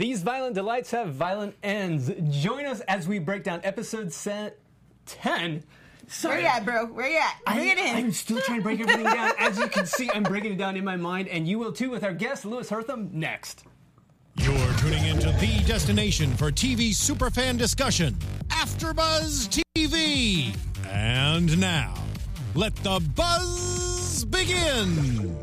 These violent delights have violent ends. Join us as we break down episode set 10. Where you at, bro? Where you at? Bring it in. I'm still trying to break everything down. As you can see, I'm breaking it down in my mind, and you will too with our guest, Louis Herthum, next. You're tuning into the destination for TV superfan discussion, AfterBuzz TV. And now, let the buzz begin.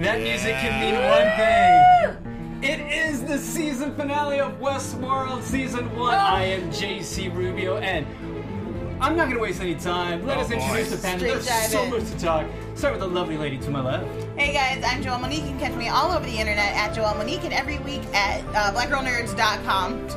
That music can mean one thing. It is the season finale of Westworld Season 1. I am JC Rubio, and I'm not going to waste any time. Let Oh, us introduce boy. the panel. Straight There's dive so in. much to talk. Start with the lovely lady to my left. Hey guys, I'm Joelle Monique. You can catch me all over the internet at Joelle Monique and every week at uh, blackgirlnerds.com.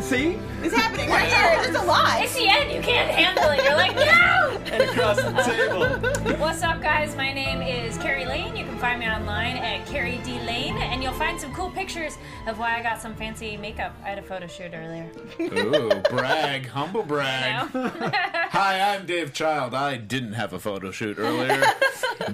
See? It's happening right here. It's a lot. It's the end. You can't handle it. You're like, no! And across the table. What's up, guys? My name is Kari Lane. You can find me online at Kari D Lane, and you'll find some cool pictures of why I got some fancy makeup. I had a photo shoot earlier. Ooh, brag, humble You brag. know? Hi, I'm Dave Child. I didn't have a photo shoot earlier,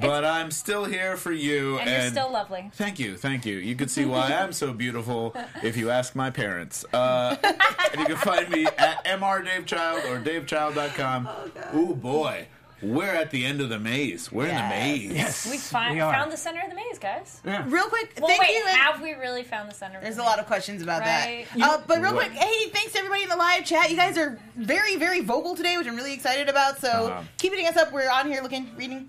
but I'm still here for you. and you're still lovely. Thank you, thank you. You can see why I'm so beautiful if you ask my parents. Uh, and you can find me at mrdavechild or davechild.com. Ooh, boy. We're at the end of the maze. We're in the maze. Yes. We fi- we found the center of the maze, guys. Real quick, Well, thank wait, you. and- have we really found the center? of There's the a maze? lot of questions about Right. that. Uh, but real What? quick, hey, thanks to everybody in the live chat. You guys are very, very vocal today, which I'm really excited about. So Uh-huh. keep hitting us up. We're on here looking, reading,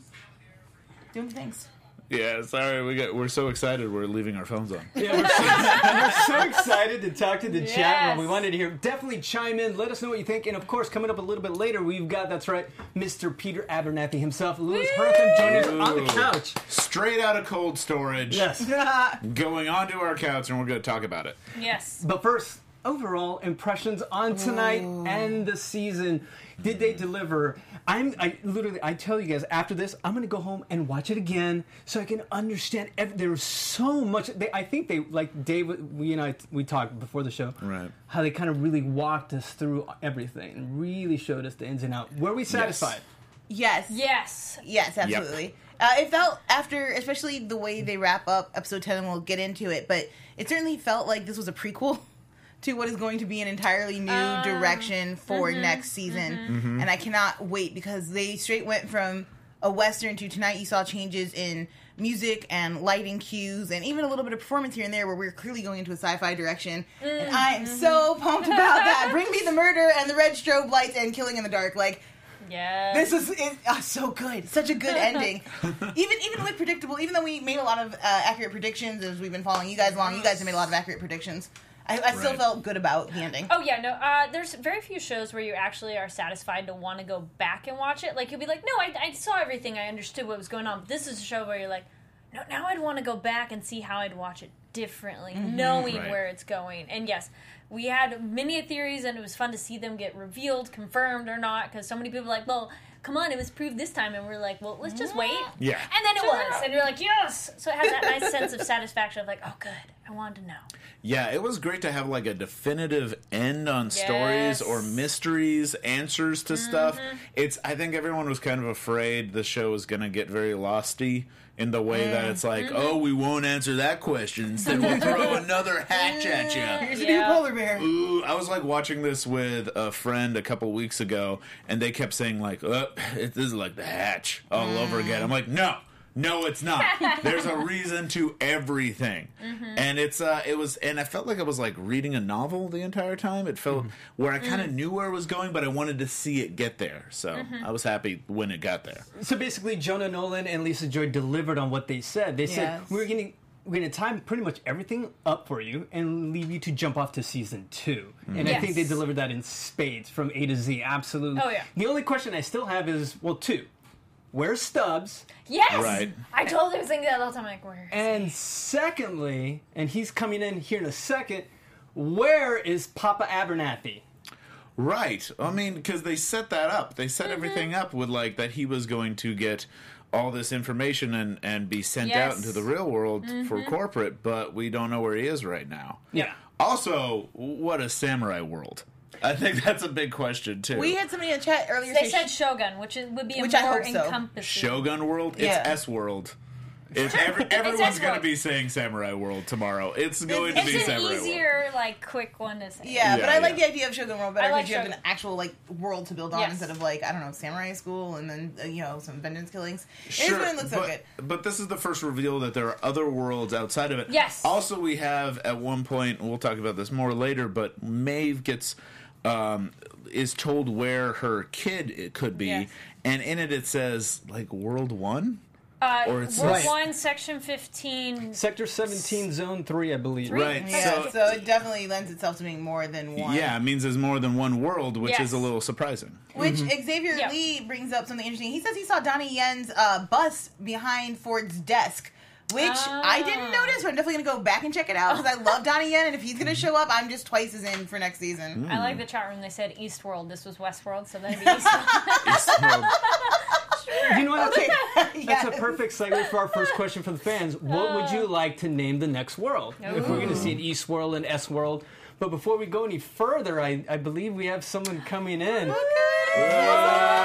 doing things. Yeah, sorry. We got, we're so excited we're leaving our phones on. Yeah, we're so, we're so excited to talk to the chat room. We wanted to hear. Definitely chime in. Let us know what you think. And of course, coming up a little bit later, we've got that's right, Mr. Peter Abernathy himself, Louis Herthum, joining us on the couch. Straight out of cold storage. Yes. Going onto our couch, and we're going to talk about it. Yes. But first, overall impressions on tonight and the season. Did they deliver? I'm I literally I tell you guys after this I'm gonna go home and watch it again so I can understand. Ev- there was so much. They, I think they like Dave. We and I we talked before the show. Right. How they kind of really walked us through everything and really showed us the ins and outs. Were we satisfied? Yes. Yes. Yes, absolutely. Uh, it felt after, especially the way they wrap up episode 10, and we'll get into it, but it certainly felt like this was a prequel to what is going to be an entirely new Uh, direction for mm-hmm, next season. And I cannot wait because they straight went from a Western to tonight you saw changes in music and lighting cues and even a little bit of performance here and there where we're clearly going into a sci-fi direction and i am so pumped about that bring me the murder and the red strobe lights and killing in the dark like Yes. this is it, uh, so good, such a good ending. even even with predictable, even though we made a lot of uh, accurate predictions as we've been following you guys along, you guys have made a lot of accurate predictions. I, I still felt good about the ending. Oh yeah, no. Uh, there's very few shows where you actually are satisfied to want to go back and watch it. Like you'll be like, no, I, I saw everything, I understood what was going on. But this is a show where you're like, no, now I'd want to go back and see how I'd watch it differently, knowing Right. where it's going. And yes, we had many theories, and it was fun to see them get revealed, confirmed or not, because so many people were like, well. Come on, it was proved this time, and we're like, well, let's just wait. Yeah. And then it was, and you're like, yes. So it has that nice sense of satisfaction of like, oh, good, I wanted to know. Yeah, it was great to have like a definitive end on stories or mysteries, answers to stuff. Mm-hmm. It's I think everyone was kind of afraid the show was going to get very losty in the way that it's like, mm-hmm. oh, we won't answer that question. Instead, we'll throw another hatch at you. Here's Yeah. a new polar bear. Ooh, I was like watching this with a friend a couple weeks ago, and they kept saying like, oh, "This is like the hatch all over mm. again." I'm like, "No, no, it's not. There's a reason to everything." Mm-hmm. And it's uh, it was, and I felt like I was like reading a novel the entire time. It felt mm-hmm. where I kind of mm. knew where it was going, but I wanted to see it get there. So mm-hmm. I was happy when it got there. So basically, Jonah Nolan and Lisa Joy delivered on what they said. They said we're going to we're going to time pretty much everything up for you and leave you to jump off to season two. Mm. And I think they delivered that in spades from A to Z. Absolutely. Oh, yeah. The only question I still have is well, two. Where's Stubbs? Yes. Right. I totally was thinking that all the time. Like, where? And secondly, and he's coming in here in a second, where is Papa Abernathy? Right. I mean, because they set that up. They set mm-hmm. everything up with like that he was going to get all this information and and be sent out into the real world for mm-hmm. corporate, but we don't know where he is right now. Yeah. Also, what a samurai world. I think that's a big question too. We had somebody in the chat earlier They say said Shogun, which is, would be a Which I more hope so. encompassing. Shogun world. It's Yeah. S world. If every, everyone's going to Westworld. be saying Samurai World tomorrow, it's going to It's be an Samurai World. easier, like, quick one to say. Yeah, but Yeah, I like yeah. the idea of Shogun World better I like because you have Shogun. an actual like world to build on Yes. instead of like I don't know samurai school and then uh, you know some vengeance killings. Sure, it's going to look so but, good. but this is the first reveal that there are other worlds outside of it. Yes. Also, we have at one point, we'll talk about this more later, but Maeve gets um, is told where her kid it could be, Yes. and in it it says like World One. Uh, Or it's World Right. 1, Section 15. Sector 17, Zone 3, I believe. Three? Right. Yeah, So so, it definitely lends itself to being more than one. yeah, it means there's more than one world, which Yes. is a little surprising. Which Mm-hmm. Xavier Yeah. Lee brings up something interesting. He says he saw Donnie Yen's uh, bus behind Ford's desk, which I didn't Ah. notice. But I'm definitely gonna go back and check it out because I love Donnie Yen, and if he's gonna show up, I'm just twice as in for next season. Mm. I like the chat room. They said Eastworld. This was Westworld, so then it'd be Eastworld. It's- well, You know what? Okay, That's yeah. a perfect segue for our first question for the fans. What would you like to name the next world? If we're going to see an East world and S world. But before we go any further, I, I believe we have someone coming in. Oh, hey! I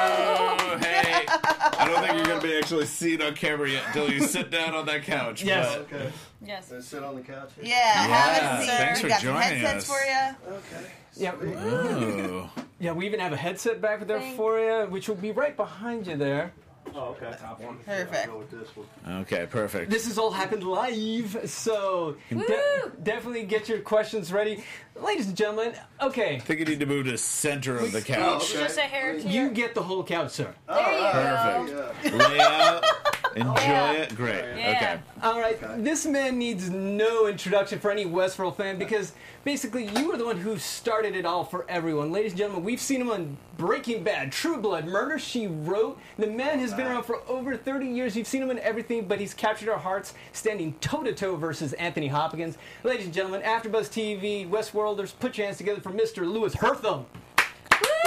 don't think you're going to be actually seen on camera yet until you sit down on that couch. Yes. but- Okay. yes. So sit on the couch. here? Yeah, have Yeah, a seat. thanks we for got some headsets us. for you. Okay. Yeah, Oh. yeah, we even have a headset back there Thank- for you, which will be right behind you there. Oh, okay. Top one. Perfect. I'll go with this one. Okay, perfect. This has all happened live, so de- definitely get your questions ready. Ladies and gentlemen, okay, I think you need to move to the center of the couch. okay. Just a hair you your- get the whole couch, sir. There you Perfect. go. Yeah. Lay out, enjoy Yeah. it. Great. Yeah. Okay. All right, this man needs no introduction for any Westworld fan because basically you were the one who started it all for everyone. Ladies and gentlemen, we've seen him on Breaking Bad, True Blood, Murder She Wrote. The man has been around for over 30 years. You've seen him in everything, but he's captured our hearts standing toe to toe versus Anthony Hopkins. Ladies and gentlemen, AfterBuzz TV, Westworlders, put your hands together for Mr. Louis Herthum.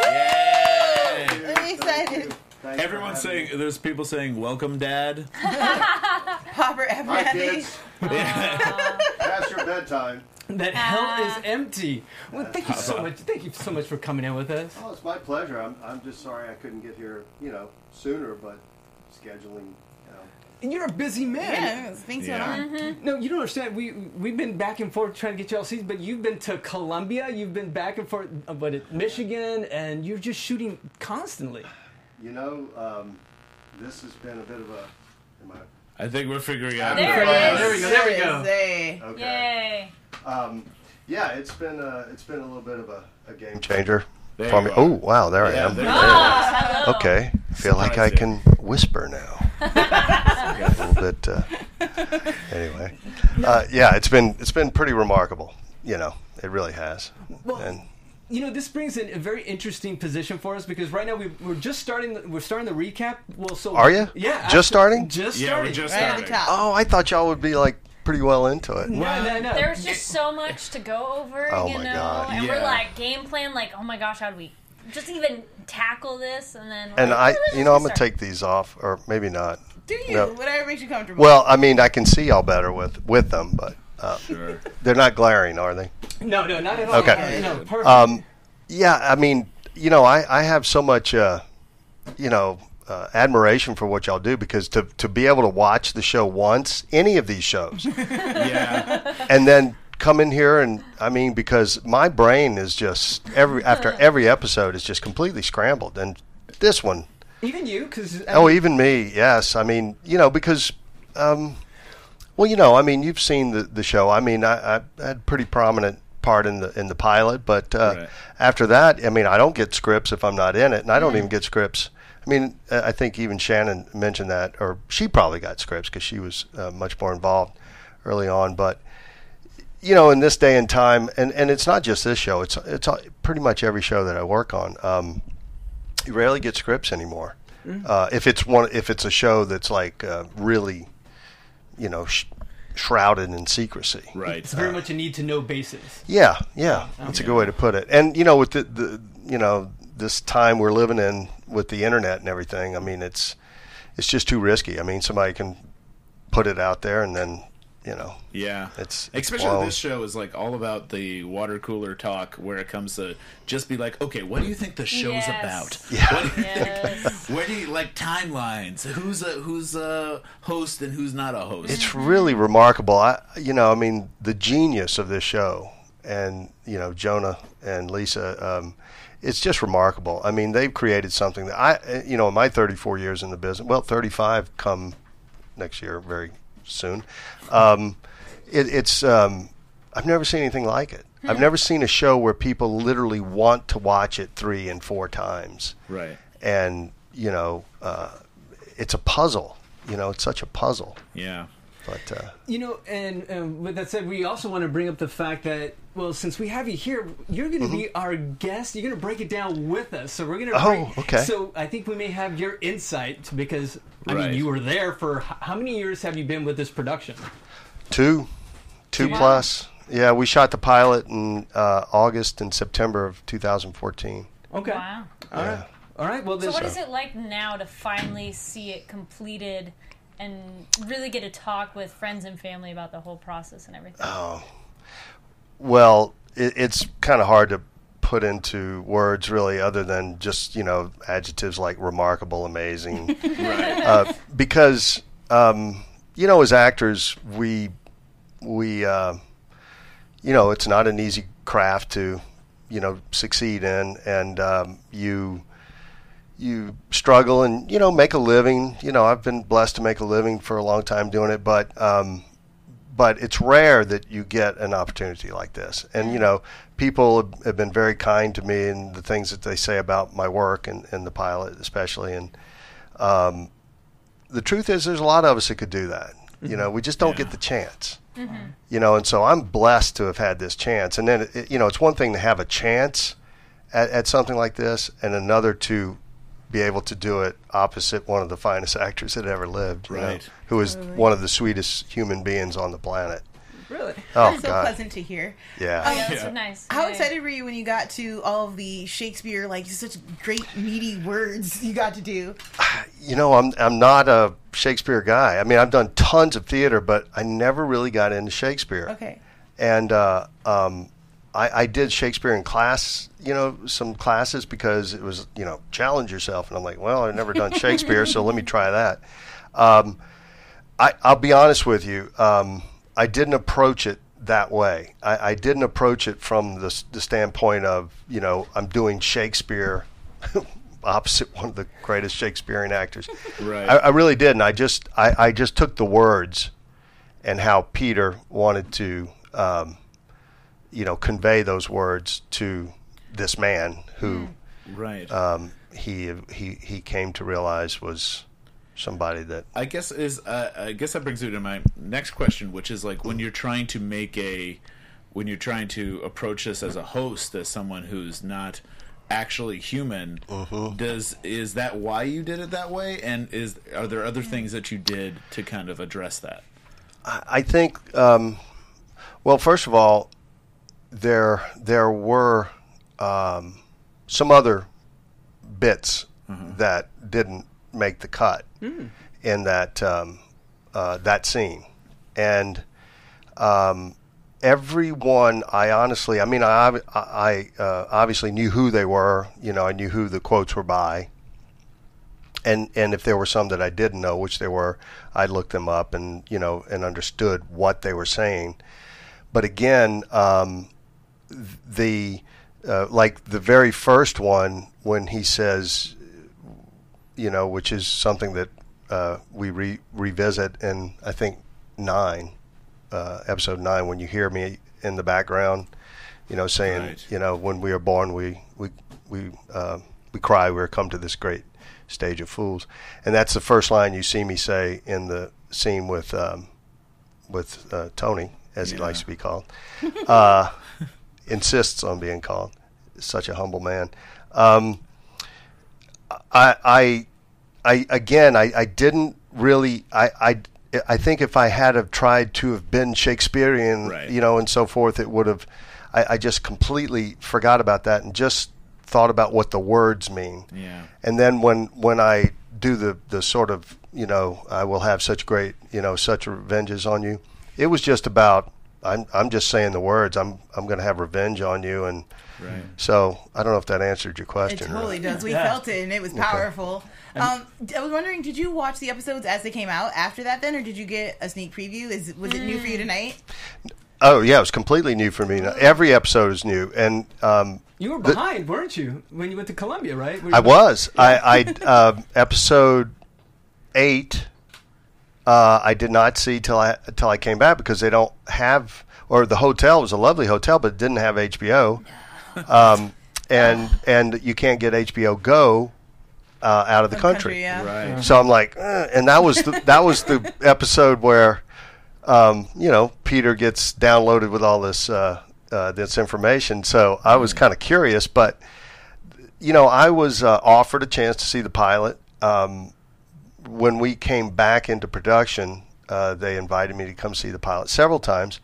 Yay! I'm excited. Thanks Everyone's having saying, there's people saying, welcome, Dad. Robert me. Hi, Abernathy. kids. Past your bedtime. That hell is uh-huh. empty. Well, thank you so much. Thank you so much for coming in with us. Oh, it's my pleasure. I'm, I'm just sorry I couldn't get here, you know, sooner, but scheduling, you know. And you're a busy man. Yeah, thanks Yeah. going on. No, you don't understand. We we've been back and forth trying to get you all season, but you've been to Colombia, you've been back and forth, uh, but at Michigan, and you're just shooting constantly. You know, um, this has been a bit of a. Am I, I think we're figuring out. There it there we go. There we go. Say. okay. Yay. Um, yeah, it's been a, it's been a little bit of a, a game changer There for me. are. Oh, wow, there Yeah, I am. there you hello. Okay, feel like I Surprised can whisper now. A little bit. Uh, anyway, uh, yeah, it's been it's been pretty remarkable. You know, it really has. Well, And you know, this brings in a very interesting position for us because right now we, we're just starting. The, we're starting the recap. Well, so Are you Yeah, Just actually- starting? Just Yeah, starting. we're just Right the starting. oh, I thought y'all would be like pretty well into it. No, no, no. There's just so much to go over, Oh you my know, God. and we're like game plan, like oh my gosh, how do we just even tackle this? And then we're And like, I, "Oh, you know, I'm gonna start." take these off, or maybe not. Do you? No. Whatever makes you comfortable. Well, I mean, I can see y'all better with with them, but uh, Sure. they're not glaring, are they? No, no, not at all. Okay. No, perfect. Um, yeah, I mean, you know, I, I have so much, uh, you know, uh, admiration for what y'all do because to, to be able to watch the show once, any of these shows, Yeah. and then come in here and I mean, because my brain is just every after every episode is just completely scrambled, and this one, even you, because oh, even me, yes, I mean, you know, because. Um, well, you know, I mean, you've seen the, the show. I mean, I, I had pretty prominent part in the in the pilot, but uh, Right. after that, I mean, I don't get scripts if I'm not in it, and I don't even get scripts. I mean, uh, I think even Shannon mentioned that, or she probably got scripts because she was uh, much more involved early on. But you know, in this day and time, and, and it's not just this show; it's it's pretty much every show that I work on. Um, you rarely get scripts anymore. Uh, if it's one, if it's a show that's like uh, really, you know, sh- shrouded in secrecy. Right. it's very much a need to know basis. Yeah, yeah, that's a good way to put it. And you know, with the, the you know this time we're living in with the internet and everything, I mean, it's it's just too risky. I mean, somebody can put it out there and then you know, Yeah, It's- it's especially blown. this show is like all about the water cooler talk, where it comes to just be like, okay, what do you think the show's Yes. about? Yeah. What do you Yes. Where do you like timelines? Who's a who's a host and who's not a host? it's really remarkable. I, you know, I mean, the genius of this show, and you know, Jonah and Lisa, um, it's just remarkable. I mean, they've created something that I, you know, in my 34 years in the business, well, 35 come next year, very soon. Um, it, it's, um, I've never seen anything like it. I've never seen a show where people literally want to watch it three and four times right. and you know uh, it's a puzzle you know it's such a puzzle Yeah. But uh, You know, and um, with that said, we also want to bring up the fact that, well, since we have you here, you're going to be our guest. You're going to break it down with us. So we're going to. Mm-hmm. Oh, okay. So I think we may have your insight because I Right. mean, you were there for how many years have you been with this production? two two Wow. plus yeah we shot the pilot in uh, august and september of 2014 Okay. Wow. All right. All right. Well, So this. what is it like now to finally see it completed and really get to talk with friends and family about the whole process and everything? Oh, well it, it's kind of hard to put into words really other than just you know adjectives like remarkable amazing Right. uh, because um, you know as actors we we uh, you know it's not an easy craft to you know succeed in and um, you you struggle and you know make a living you know I've been blessed to make a living for a long time doing it but um, but it's rare that you get an opportunity like this. And you know, people have- been very kind to me and the things that they say about my work and, and the pilot especially. And um, the truth is, there's a lot of us that could do that. You know, we just don't get the chance. You know, and so I'm blessed to have had this chance. And then, it, you know, it's one thing to have a chance at, at something like this, and another to be able to do it opposite one of the finest actors that ever lived. you know, Right. who is one of the sweetest human beings on the planet. really? Oh That's so God, pleasant to hear. yeah. yeah, that's Yeah. nice. How Yeah. excited were you when you got to all of the Shakespeare, like such great meaty words you got to do? You know, I'm I'm not a Shakespeare guy. I mean, I've done tons of theater, but I never really got into Shakespeare. Okay. And uh, um, I, I did Shakespeare in class, you know, some classes because it was, you know, challenge yourself. And I'm like, well, I've never done Shakespeare, so let me try that. Um, I, I'll be honest with you. Um, I didn't approach it that way. I, I didn't approach it from the, the standpoint of, you know, I'm doing Shakespeare opposite one of the greatest Shakespearean actors. Right. I, I really didn't. I just, I, I just took the words and how Peter wanted to, um, you know, convey those words to this man who right. um, he he he came to realize was somebody that I guess is uh, I guess that brings me to my next question, which is like when you're trying to make a when you're trying to approach this as a host, as someone who's not actually human, does is that why you did it that way? And is are there other things that you did to kind of address that? I think. Um, well, first of all, there there were um, some other bits that didn't make the cut in that um, uh, that scene, and um, everyone. I honestly, I mean, I I uh, obviously knew who they were. You know, I knew who the quotes were by and and if there were some that I didn't know, which there were, I looked them up and you know and understood what they were saying. But again, um, the uh, like the very first one when he says, you know, which is something that uh, we re- revisit in I think nine, uh, episode nine, when you hear me in the background, you know, saying, Right. you know, when we are born, we we we uh, we cry, we're come to this great stage of fools, and that's the first line you see me say in the scene with um, with uh, Tony, as he likes to be called, uh, insists on being called. Such a humble man. Um, I, I, I again, I, I didn't really. I, I, I think if I had have tried to have been Shakespearean, Right. you know, and so forth, it would have. I, I just completely forgot about that and just thought about what the words mean. Yeah. And then when when I do the the sort of you know I will have such great you know such revenges on you, it was just about I'm I'm just saying the words. I'm I'm going to have revenge on you, and Right. so I don't know if that answered your question. or totally not. does. We Yeah. felt it, and it was powerful. Um, I was wondering, did you watch the episodes as they came out after that, then, or did you get a sneak preview? Is was it new for you tonight? Oh yeah, it was completely new for me. Every episode is new, and um, You were The- behind, weren't you, when you went to Colombia, right? Were I was. I, I uh, episode eight. Uh, I did not see till I till I came back because they don't have or the hotel was a lovely hotel but it didn't have HBO, um, and and you can't get HBO Go uh, out of the From country. yeah. Right. So I'm like, "Uh," and that was the, that was the episode where, um, you know, Peter gets downloaded with all this uh, uh, this information. So I was kind of curious, but you know, I was uh, offered a chance to see the pilot. Um, when we came back into production, uh, they invited me to come see the pilot several times,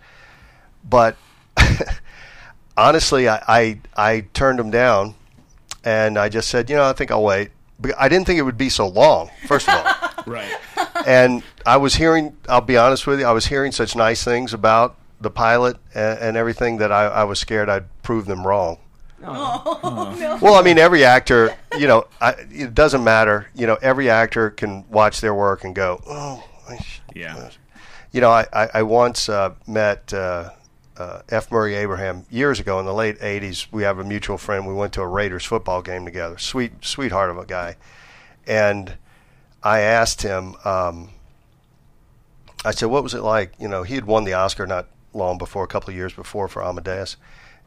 but honestly, I, I I turned them down, and I just said, you know, I think I'll wait. I didn't think it would be so long. First of all, Right. and I was hearing. I'll be honest with you. I was hearing such nice things about the pilot and, and everything that I, I was scared I'd prove them wrong. Oh, no. Well, I mean, every actor, you know, I, it doesn't matter. You know, every actor can watch their work and go, oh, Yeah. you know, I, I, I once uh, met uh, uh, F. Murray Abraham years ago in the late '80s. We have a mutual friend. We went to a Raiders football game together. Sweet, sweetheart of a guy, and I asked him. Um, I said, "What was it like?" You know, he had won the Oscar not long before, a couple of years before, for Amadeus,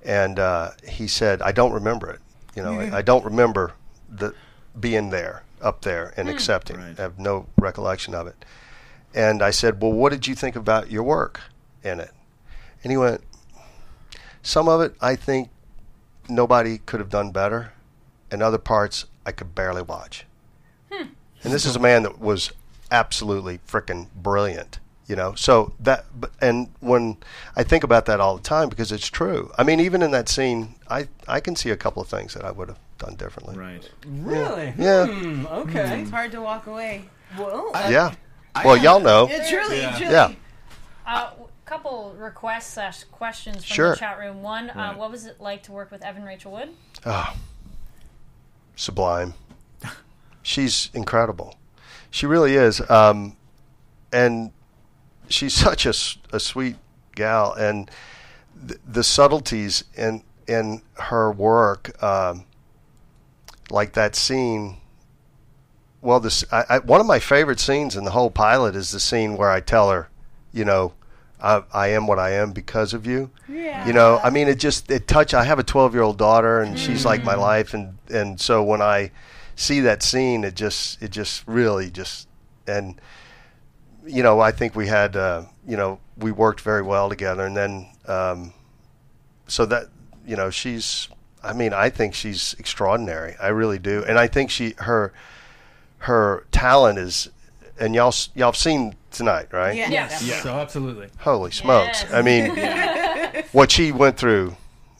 and uh, he said, "I don't remember it. You know, I, I don't remember the being there, up there, and accepting. Right. I have no recollection of it." And I said, "Well, what did you think about your work in it?" And he went, "Some of it, I think nobody could have done better, and other parts I could barely watch." And this is a man that was absolutely freaking brilliant, you know. So that, but- and when I think about that all the time because it's true. I mean, even in that scene, I I can see a couple of things that I would have done differently. Right. Really? Yeah. Hmm, okay. It's hard to walk away. Well, Yeah. Well, y'all know. Yeah, truly, Yeah. truly. Yeah. Uh, couple requests slash questions from Sure. the chat room. One, uh, what was it like to work with Evan Rachel Wood? Oh, sublime. She's incredible. She really is. Um, and she's such a, a sweet gal. And th- the subtleties in, in her work, um, like that scene. Well, this I, I, one of my favorite scenes in the whole pilot is the scene where I tell her, you know, I, I am what I am because of you. Yeah. You know, I mean, it just it touch. I have a 12 year old daughter, and she's like my life, and and so when I see that scene, it just it just really just and you know, I think we had uh, you know we worked very well together, and then um, so that you know she's. I mean, I think she's extraordinary. I really do, and I think she her her talent is, and y'all, y'all have seen tonight, right? Yeah. Yes. yeah. So absolutely. Holy smokes! Yes. I mean, what she went through,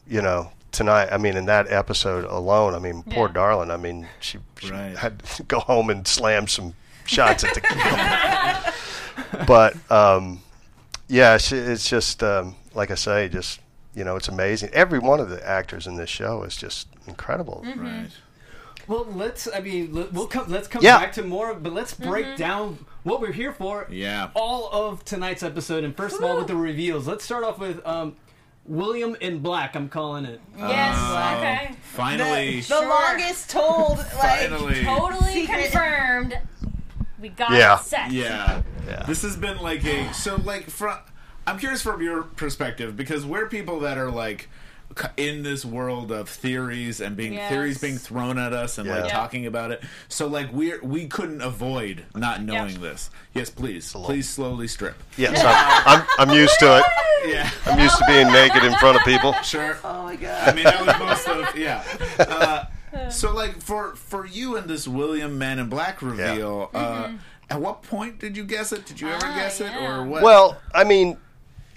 you know, tonight. I mean, in that episode alone. I mean, poor Yeah. darling. I mean, she, she Right. had to go home and slam some shots at the. but um, yeah, she, it's just um, like I say, just you know, it's amazing. Every one of the actors in this show is just incredible. Mm-hmm. Right. Well, let's. I mean, let- we'll come. Let's come Yeah. back to more, but let's break down what we're here for. Yeah. All of tonight's episode, and first of all, with the reveals. Let's start off with um, William in Black. I'm calling it. Yes. Oh, okay. Finally. The, the longest told, like, Finally. Totally confirmed. We got Yeah. it set. Yeah. Yeah. This has been like a so like from I'm curious from your perspective because we're people that are like in this world of theories and being Yes. theories being thrown at us and like Yeah. talking about it. So like we we couldn't avoid not knowing Yep. this. Yes, please. Please slowly strip. Yes, I'm, I'm, I'm used to it. Yeah. I'm used to being naked in front of people. Sure. oh my god. I mean, that was most of yeah. Uh, so, like for for you and this William Man in Black reveal, uh, at what point did you guess it? Did you ever Ah, guess it, or what? Well, I mean,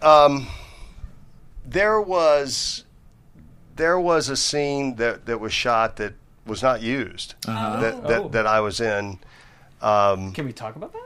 um, there was there was a scene that, that was shot that was not used that, that, Oh. that I was in. Um, Can we talk about that?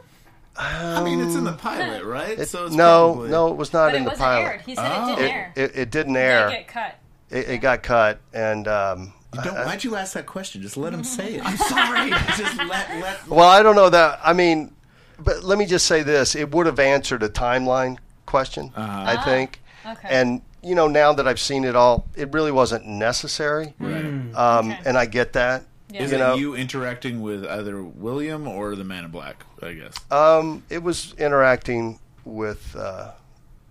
I mean, it's in the pilot, right? It- so it's no, probably- no, it was not But in the wasn't pilot. aired. He said Oh. it didn't air. it, it didn't It air. get cut. It, it got cut, and um, You don't, I- why'd you ask that question? Just let him say it. I'm sorry. Just let let. Well, I don't know that. I mean, but let me just say this: it would have answered a timeline question, I think. Okay. And you know, now that I've seen it all, it really wasn't necessary. Um, Okay. And I get that. Yeah. Is You it know- you interacting with either William or the Man in Black? I guess. Um, it was interacting with uh,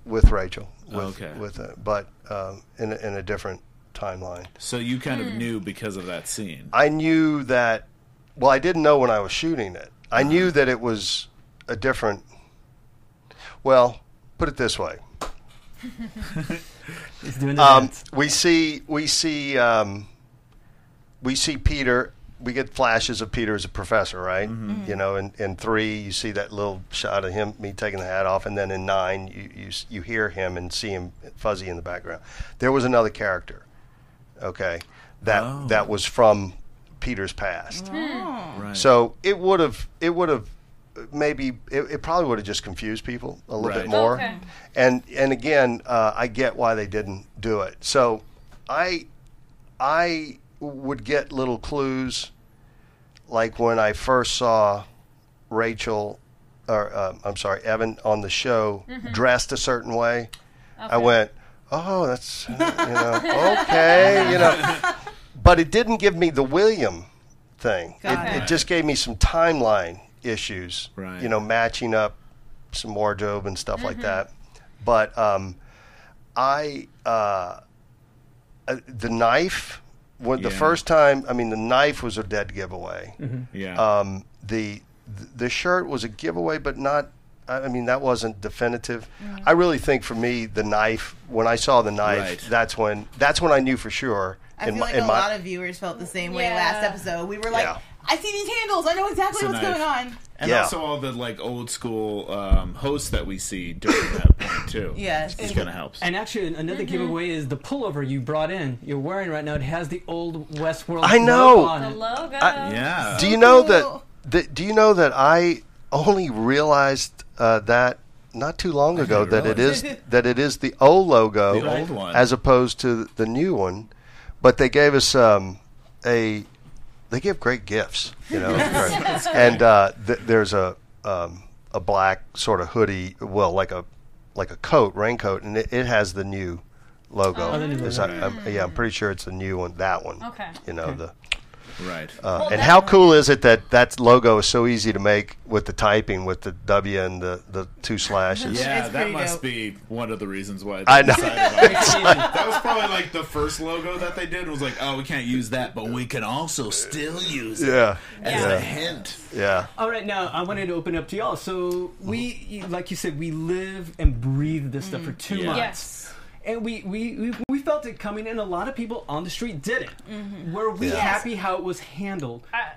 with Rachel. With, Okay. With uh, but um, in a, in a different timeline. So you kind of knew because of that scene. I knew that. Well, I didn't know when I was shooting it. I knew that it was a different. Well, put it this way. He's doing the Um, dance. we see we see um, we see Peter. We get flashes of Peter as a professor, right? You know, in, in three, you see that little shot of him, me taking the hat off, and then in nine, you you, you hear him and see him fuzzy in the background. There was another character, okay, that Oh. that was from Peter's past. Right. So it would have it would have maybe it, it probably would have just confused people a little Right. bit more. Okay. And and again, uh, I get why they didn't do it. So I I would get little clues like when I first saw Rachel or uh, I'm sorry Evan on the show dressed a certain way. I went, oh, that's uh, you know okay, you know. But it didn't give me the William thing. It, it. it just gave me some timeline issues. Right. You know, matching up some wardrobe and stuff like that. But um, I uh, uh, the knife. When the first time, I mean, the knife was a dead giveaway. yeah. Um, the the shirt was a giveaway, but not. I mean, that wasn't definitive. I really think for me, the knife. When I saw the knife, Right. that's when that's when I knew for sure. I in feel my, like in a my- lot of viewers felt the same way last episode. We were like, Yeah. I see these handles. I know exactly It's what's knife. going on. and yeah. also all the like old school um, hosts that we see during that point too. Yes. It kind of helps. And actually, another Mm-hmm. giveaway is the pullover you brought in. You're wearing right now. It has the old Westworld. I know. logo on The it. logo. yeah. Do you know cool. that, that? Do you know that I only realized uh, that not too long ago that it is that it is the old logo The old one. as opposed to the new one, but they gave us um, a they give great gifts, you know, and uh, th- there's a um, a black sort of hoodie, well, like a like a coat, raincoat, and it, it has the new logo. Oh, the new logo. not- I'm- yeah, I'm pretty sure it's the new one. That one. Okay. You know the. Right. Uh, Well, and how cool is it that that logo is so easy to make with the typing with the W and the, the two slashes? yeah, It's that must dope. be one of the reasons why. I know. decided on it. that was probably like the first logo that they did. Was like, oh, we can't use that, but we can also still use it Yeah, as yeah, a hint. yeah. All right, now I wanted to open up to y'all. So we, like you said, we live and breathe this stuff for two Yeah. months. Yes. And we, we, we, we felt it coming, and a lot of people on the street did it. Were we Yeah. happy how it was handled? I,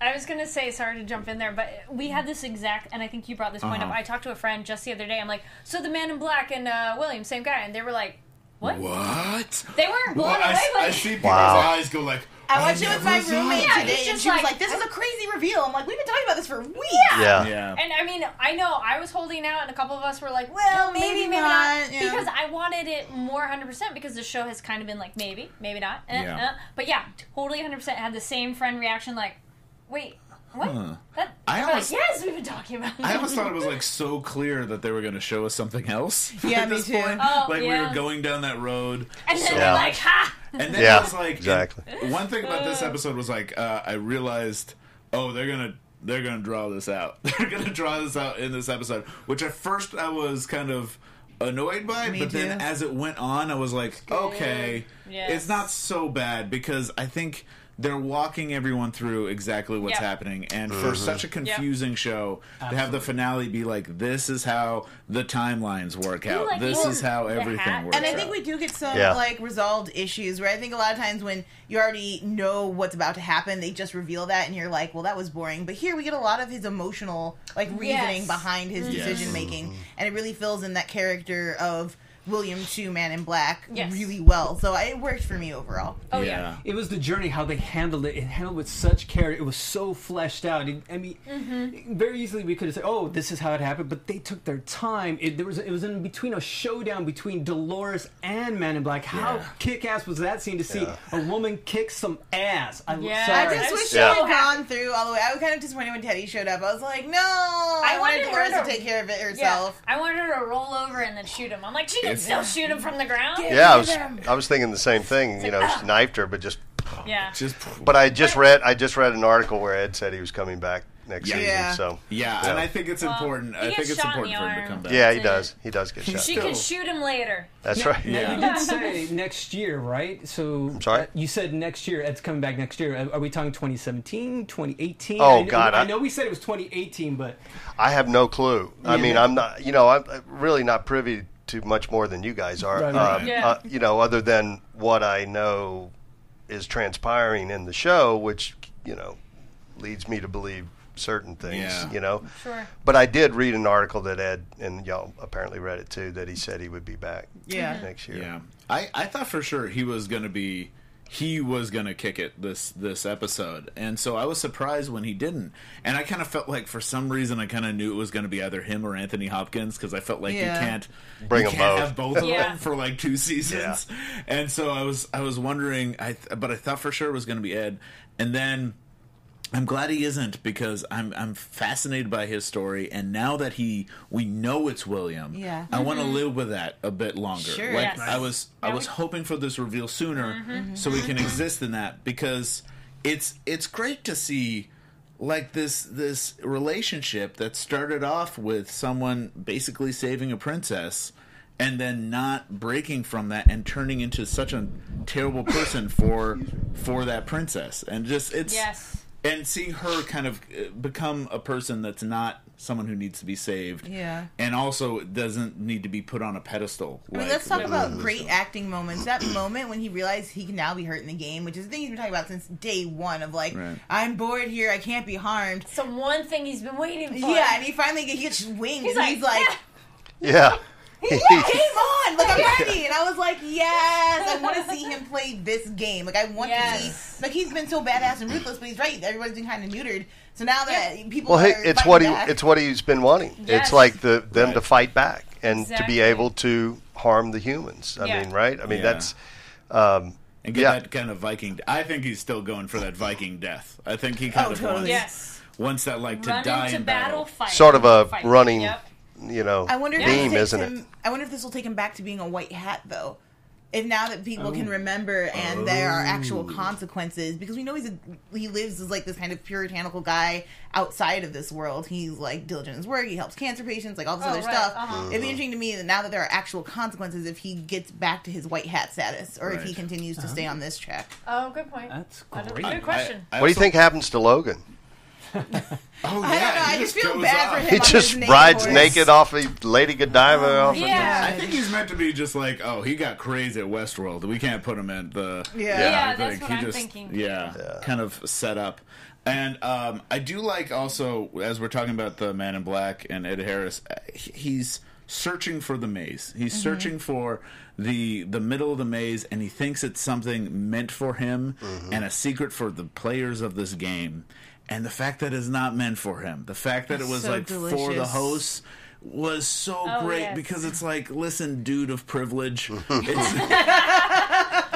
I was gonna say, sorry to jump in there, but we had this exact, and I think you brought this point up. Uh-huh. I talked to a friend just the other day. I'm like, so the Man in Black and uh, William, same guy, and they were like, what? What? They weren't blown Well, I, away s- by I see people's Wow. eyes go like. I watched it with my never saw roommate it." Yeah, today, he's and just she was like- like, "This is a crazy reveal." I'm like, "We've been talking about this for weeks." Yeah. Yeah. And I mean, I know I was holding out, and a couple of us were like, well, maybe, Maybe maybe, not. not, yeah. Because I wanted it more 100% because the show has kind of been like, maybe, maybe not. Eh, Yeah. eh. But yeah, totally 100% had the same friend reaction, like, wait, what? Huh. That, I we're almost- like, yes, we've been talking about it. I almost thought it was like so clear that they were going to show us something else. Yeah, at me this too. point. Oh, like we were going down that road. And then so they're Yeah. like, ha! And then Yeah, I was like, exactly. one thing about this episode was like, uh, I realized, oh, they're gonna they're gonna draw this out. They're gonna draw this out in this episode. Which at first I was kind of annoyed by, Me but then as it went on, I was like, okay, Yes. it's not so bad because I think. They're walking everyone through exactly what's Yep. happening, and Mm-hmm. for such a confusing show to have the finale be like, "This is how the timelines work out. like this is how everything hat- works." And I out." think we do get some Yeah. like resolved issues where I think a lot of times when you already know what's about to happen, they just reveal that and you're like, well, that was boring. But here we get a lot of his emotional like reasoning Yes. behind his Yes. decision making, and it really fills in that character of William to Man in Black Yes. really well. So it worked for me overall. Oh yeah. It was the journey, how they handled it. It handled with such care. It was so fleshed out. It, I mean, Mm-hmm. very easily we could have said, "Oh, this is how it happened," but they took their time. It, there was, it was in between a showdown between Dolores and Man in Black. How Yeah. kick-ass was that scene to see a woman kick some ass? I, Yeah. sorry. I just wish so she had gone through all the way. I was kind of disappointed when Teddy showed up. I was like, no, I, wanted wanted her Dolores to to- take care of it Yeah, herself. I wanted her to roll over and then shoot him. I'm like, she can It's- still shoot him from the ground. Yeah, I was. I was thinking the same thing. You know, ah. she knifed her, but just. Yeah. Just But I just read I just read an article where Ed said he was coming back next Yeah. season. So yeah, and I think it's Well, important. he I think it's shot in important for him to arm. come back. yeah, he does. He does get shot. She can shoot him later. That's Now- right. Now, Yeah. you did say next year, right? So I'm sorry? you said next year. Ed's coming back next year. Are we talking 2017, 2018? Oh, I, know- God, I, I- know we said it was 2018, but I have no clue. I mean, I'm not. You know, I'm really not privy to much more than you guys are. Right, right. Um, Yeah. uh, you know, other than what I know is transpiring in the show, which you know leads me to believe certain things. Yeah. You know, Sure. but I did read an article that Ed and y'all apparently read it too that he said he would be back Yeah. next year. Yeah, I, I thought for sure he was gonna be he was gonna kick it this this episode, and so I was surprised when he didn't. And I kind of felt like for some reason I kind of knew it was gonna be either him or Anthony Hopkins because I felt like Yeah. you can't Bring you 'em can't both. have both of Yeah. them for like two seasons. And so I was I was wondering, I th- but I thought for sure it was gonna be Ed, and then. I'm glad he isn't because I'm I'm fascinated by his story, and now that he we know it's William, Yeah. I want to mm-hmm. live with that a bit longer. Sure. Like Yes. I was I was we- hoping for this reveal sooner mm-hmm. Mm-hmm. so we can exist in that because it's it's great to see like this this relationship that started off with someone basically saving a princess and then not breaking from that and turning into such a terrible person for for that princess and just it's Yes. And seeing her kind of uh, become a person that's not someone who needs to be saved Yeah. and also doesn't need to be put on a pedestal I mean, like- let's talk like- about great acting moments. That moment when he realized he can now be hurt in the game, which is the thing he's been talking about since day one of like, Right. I'm bored here, I can't be harmed. It's the one thing he's been waiting for. Yeah, and he finally he gets wings, He's and like, he's like, Yeah. yeah, game on! Like I'm ready, and I was like, yes, I want to see him play this game. Like I want to Yes. see, like he's been so badass and ruthless, but he's right. Everybody's been kind of neutered. So now that people, Well, are hey, it's what he back- it's what he's been wanting. Yes. It's like the them to fight back and to be able to harm the humans. I Yeah. mean, right? I mean, Yeah. that's um, and get yeah. that kind of Viking. I think he's still going for that Viking death. I think he kind Oh, of totally. wants, Yes. wants that like to Run die into in battle, battle. fight. sort of a Fight. running, Yep. You know, I wonder if theme, this isn't takes it? I wonder if this will take him back to being a white hat though. If now that people Oh. can remember and there are actual consequences, because we know he's a, he lives as like this kind of puritanical guy outside of this world. He's like diligent in his work. He helps cancer patients, like all this Oh, other right, stuff. uh-huh. It'd be interesting to me that now that there are actual consequences, if he gets back to his white hat status, or if he Right. continues to stay on this track. Oh, good point. that's I great. Good question. I What do you think happens to Logan? Oh yeah, I don't know. he I just feel bad off. for him. He just rides horse. naked off of Lady Godiva. off of- Yeah. I think he's meant to be just like, oh, he got crazy at Westworld. We can't put him in the. Yeah. Yeah, I that's what he I'm just, thinking. Yeah, kind of set up. And um, I do like also, as we're talking about the Man in Black and Ed Harris, uh, he's searching for the maze. He's Mm-hmm. searching for the the middle of the maze, and he thinks it's something meant for him and a secret for the players of this game. And the fact that it's not meant for him, the fact that it was So like for the hosts was so Oh, great yes. because it's like, listen, dude of privilege, it's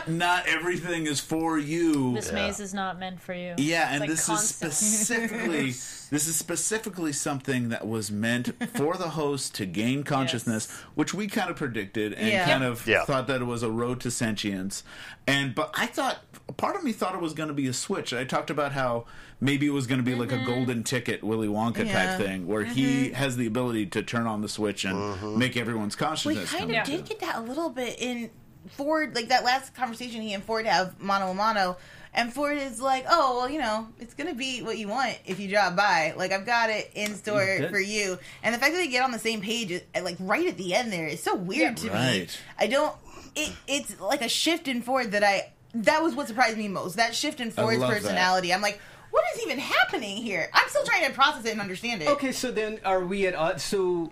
not everything is for you. This maze is not meant for you. Yeah, and like this constant. is specifically this is specifically something that was meant for the host to gain consciousness, which we kind of predicted and Yeah. kind of Yeah. thought that it was a road to sentience. And but I thought part of me thought it was going to be a switch. I talked about how maybe it was going to be like a mm-hmm. golden ticket Willy Wonka Yeah. type thing where he mm-hmm. has the ability to turn on the switch and mm-hmm. make everyone's consciousness. We kind come of into. did get that a little bit in Ford, like that last conversation he and Ford have mano a mano. And Ford is like, oh, well, you know, it's going to be what you want if you drop by. Like, I've got it in store did. for you. And the fact that they get on the same page, like, right at the end there is so weird to me. I don't, it, it's like a shift in Ford that I, that was what surprised me most. That shift in Ford's love that. personality. I'm like, what is even happening here? I'm still trying to process it and understand it. Okay, so then are we at odds? So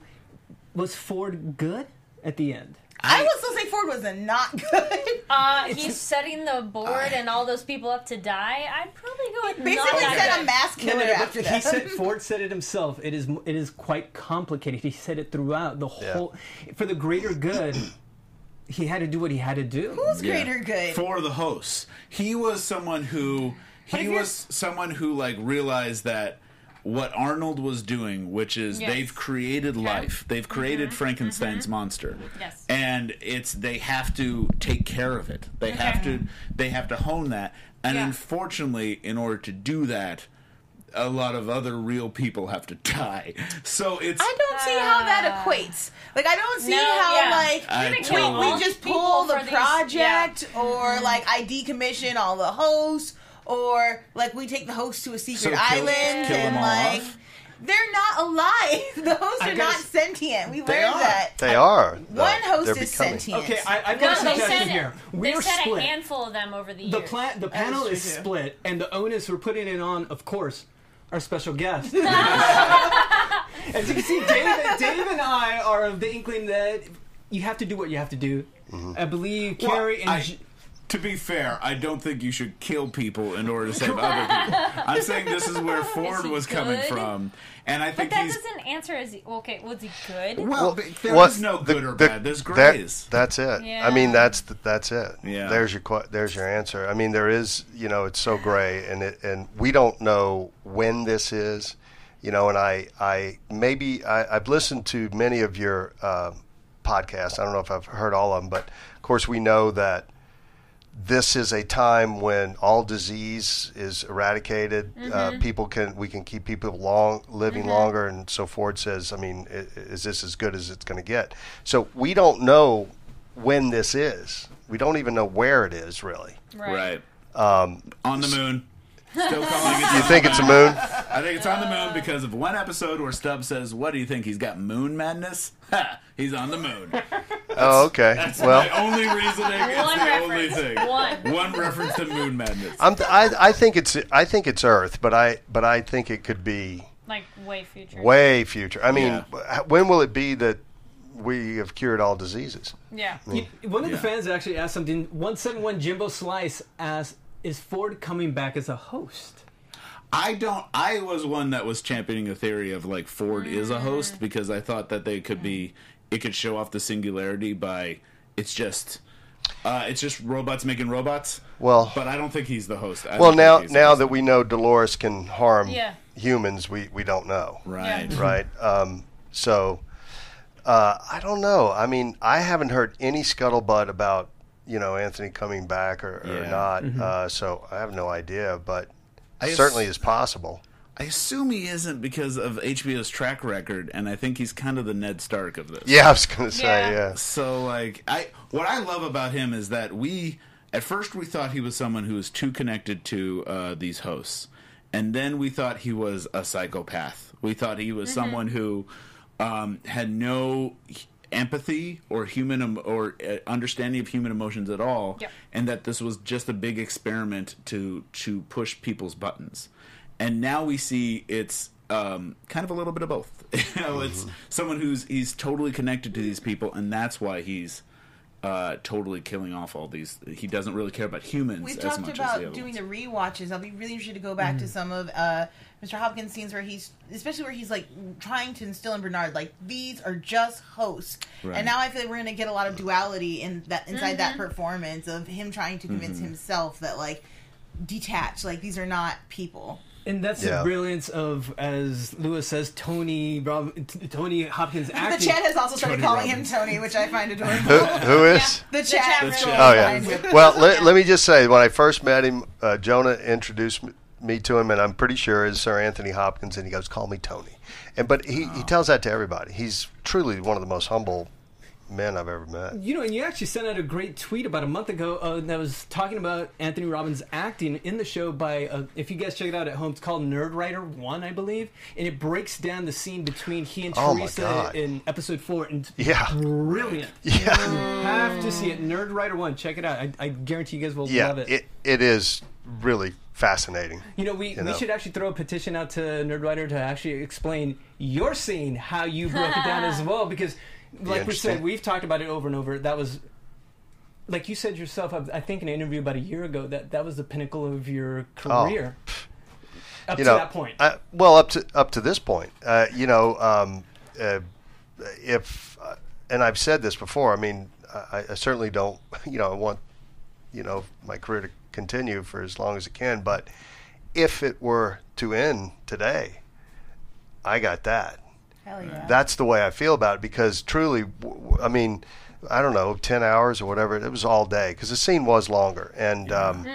was Ford good at the end? I would still say Ford was a not good. Uh, he's setting the board and all those people up to die. I'd probably go with Basically not said that a good. mass No, no, killer no, but after he that. said Ford said it himself. It is it is quite complicated. He said it throughout the Yeah. whole for the greater good. He had to do what he had to do. Who's Yeah. greater good? for the hosts. He was someone who he was someone who like realized that what Arnold was doing, which is Yes. they've created life, they've created mm-hmm. Frankenstein's mm-hmm. monster, Yes. and it's they have to take care of it. They have to they have to hone that, and Yeah. unfortunately, in order to do that. A lot of other real people have to die, so it's I don't see how that equates. Like I don't see No, how yeah. like I You're totally- kill we just pull the for these- project yeah. or like I decommission all the hosts or like we take the host to a secret So kill- island kill them and like off? they're not alive. The hosts I are not s- sentient. We learned are. that. They are. though. One host is becoming. sentient. Okay, I, I've No, got a they suggestion said here. they We're said a handful of them over the The years. plan, the panel true, is too. split, and the onus we're putting it on, of course, our special guest. As you can see, Dave, Dave and I are of the inkling that you have to do what you have to do. Mm-hmm. I believe Well, Kari and I- J- to be fair, I don't think you should kill people in order to save other people. I'm saying this is where Ford he was coming from, and I But think that he's doesn't answer. Is he okay? Was he good? well. there is What- no the- good or the- bad. There's that- grays. that's it. I mean, that's the, that's it. Yeah. There's your que- there's your answer. I mean, there is. You know, it's so gray, and it and we don't know when this is. You know, and I I maybe I, I've listened to many of your uh, podcasts. I don't know if I've heard all of them, but of course we know that this is a time when all disease is eradicated. Uh, people can we can keep people long living longer, and so Ford says. I mean, is this as good as it's going to get? So we don't know when this is. We don't even know where it is really. right. Um, on the moon. Still calling it. You think it's a moon? I think it's on the moon because of one episode where Stubb says, "What do you think? He's got moon madness? Ha! He's on the moon." Oh, okay. That's Well, my only reasoning. It's One the reference. only thing. One. One reference to moon madness. I'm I, I think it's I think it's Earth, but I but I think it could be Like way future. way future. I mean, Yeah. when will it be that we have cured all diseases? Yeah. You- one of the Yeah. fans actually asked something. One seven one Jimbo Slice asked, "Is Ford coming back as a host?" I don't. I was one that was championing a theory of like Ford is a host because I thought that they could be. It could show off the singularity by it's just. Uh, it's just robots making robots. Well- but I don't think he's the host. I Well, now think he's the now host. that we know Dolores can harm Yeah. humans, we, we don't know, right, Yeah. right? Um, so uh, I don't know. I mean, I haven't heard any scuttlebutt about you know Anthony coming back or, or Yeah. not. Uh, so I have no idea, but I certainly ass- is possible. I assume he isn't because of HBO's track record, and I think he's kind of the Ned Stark of this. Yeah, I was going to say Yeah. yeah. So like I what I love about him is that we at first we thought he was someone who was too connected to uh, these hosts, and then we thought he was a psychopath. We thought he was someone who um, had no empathy or human em- or uh, understanding of human emotions at all, Yep. and that this was just a big experiment to to push people's buttons. And now we see it's um, kind of a little bit of both. you know, it's someone who's he's totally connected to these people, and that's why he's uh, totally killing off all these. He doesn't really care about humans We've as talked much as about the other doing ones. the rewatches. I'll be really interested to go back to some of uh, Mr. Hopkins' scenes where he's, especially where he's like trying to instill in Bernard, like these are just hosts. Right. And now I feel like we're gonna get a lot of duality in that inside that performance of him trying to convince Mm-hmm. himself that like detach, like these are not people. And that's Yeah. the brilliance of, as Louis says, Tony Rob- T- Tony Hopkins The chat has also started Tony calling Robbins. him Tony, which I find Who, adorable. who is? The chat chat. Oh yeah. Well, let, let me just say, when I first met him, uh, Jonah introduced m- me to him, and I'm pretty sure is Sir Anthony Hopkins, and he goes, "Call me Tony." And but he, he tells that to everybody. He's truly one of the most humble men I've ever met. You know, and you actually sent out a great tweet about a month ago uh, that was talking about Anthony Robbins acting in the show by, uh, if you guys check it out at home, it's called Nerd Writer 1, I believe. And it breaks down the scene between he and Oh Theresa in episode 4. And Yeah. brilliant. Yeah. You have to see it. Nerd Writer 1. Check it out. I, I guarantee you guys will Yeah, love it. it it is really fascinating. You know, we, You we know. should actually throw a petition out to Nerdwriter to actually explain your scene, how you broke it down as well, because be like we said, we've talked about it over and over. That was, like you said yourself, I, I think in an interview about a year ago, that that was the pinnacle of your career. Up you to know, that point. I, well, up to up to this point, uh, you know, um, uh, if uh, and I've said this before. I mean, I, I certainly don't. You know, I want you know my career to continue for as long as it can. But if it were to end today, I got that. Hell yeah. That's the way I feel about it because truly, I mean, I don't know, ten hours or whatever. It was all day because the scene was longer, and um,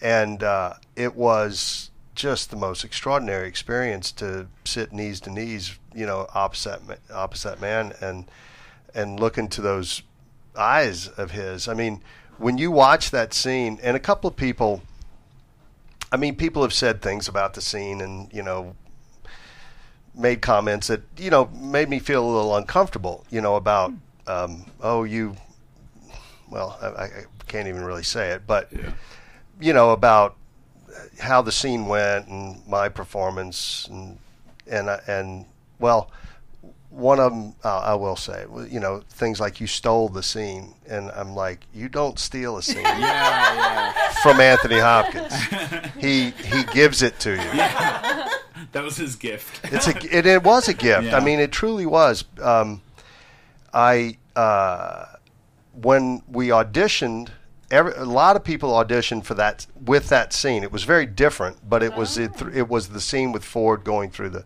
and uh, it was just the most extraordinary experience to sit knees to knees, you know, opposite opposite man, and and look into those eyes of his. I mean, when you watch that scene, and a couple of people. I mean, people have said things about the scene, and you know, made comments that you know made me feel a little uncomfortable. You know about um, oh you, well I, I can't even really say it, but you know about how the scene went and my performance and and and well one of them uh, I will say you know things like you stole the scene and I'm like you don't steal a scene. From Anthony Hopkins. He he gives it to you That was his gift. it's a it, it was a gift. Yeah. I mean, it truly was. Um, I uh, when we auditioned, every, a lot of people auditioned for that with that scene. It was very different, but it was it, it was the scene with Ford going through the,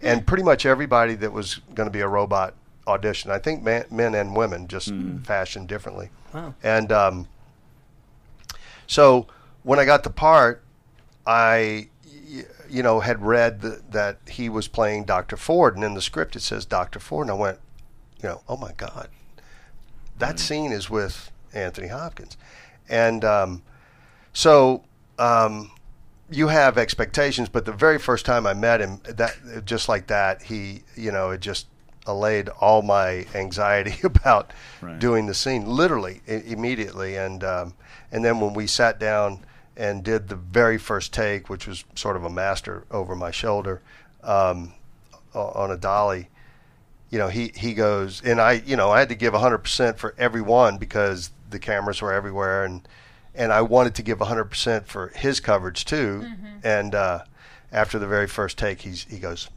and pretty much everybody that was going to be a robot auditioned. I think man, men and women just fashioned differently. Wow. And um, so when I got the part, I, y- you know, had read th- that he was playing Dr. Ford, and in the script it says Dr. Ford, and I went, you know, oh my God, that scene is with Anthony Hopkins, and um, so um, you have expectations, but the very first time I met him, that just like that, he, you know, it just allayed all my anxiety about Right. doing the scene, literally I- immediately, and um, and then when we sat down and did the very first take, which was sort of a master over my shoulder um, on a dolly, you know, he, he goes, and I, you know, I had to give 100% for everyone because the cameras were everywhere and, and I wanted to give 100% for his coverage too. And, uh, after the very first take, he's, he goes,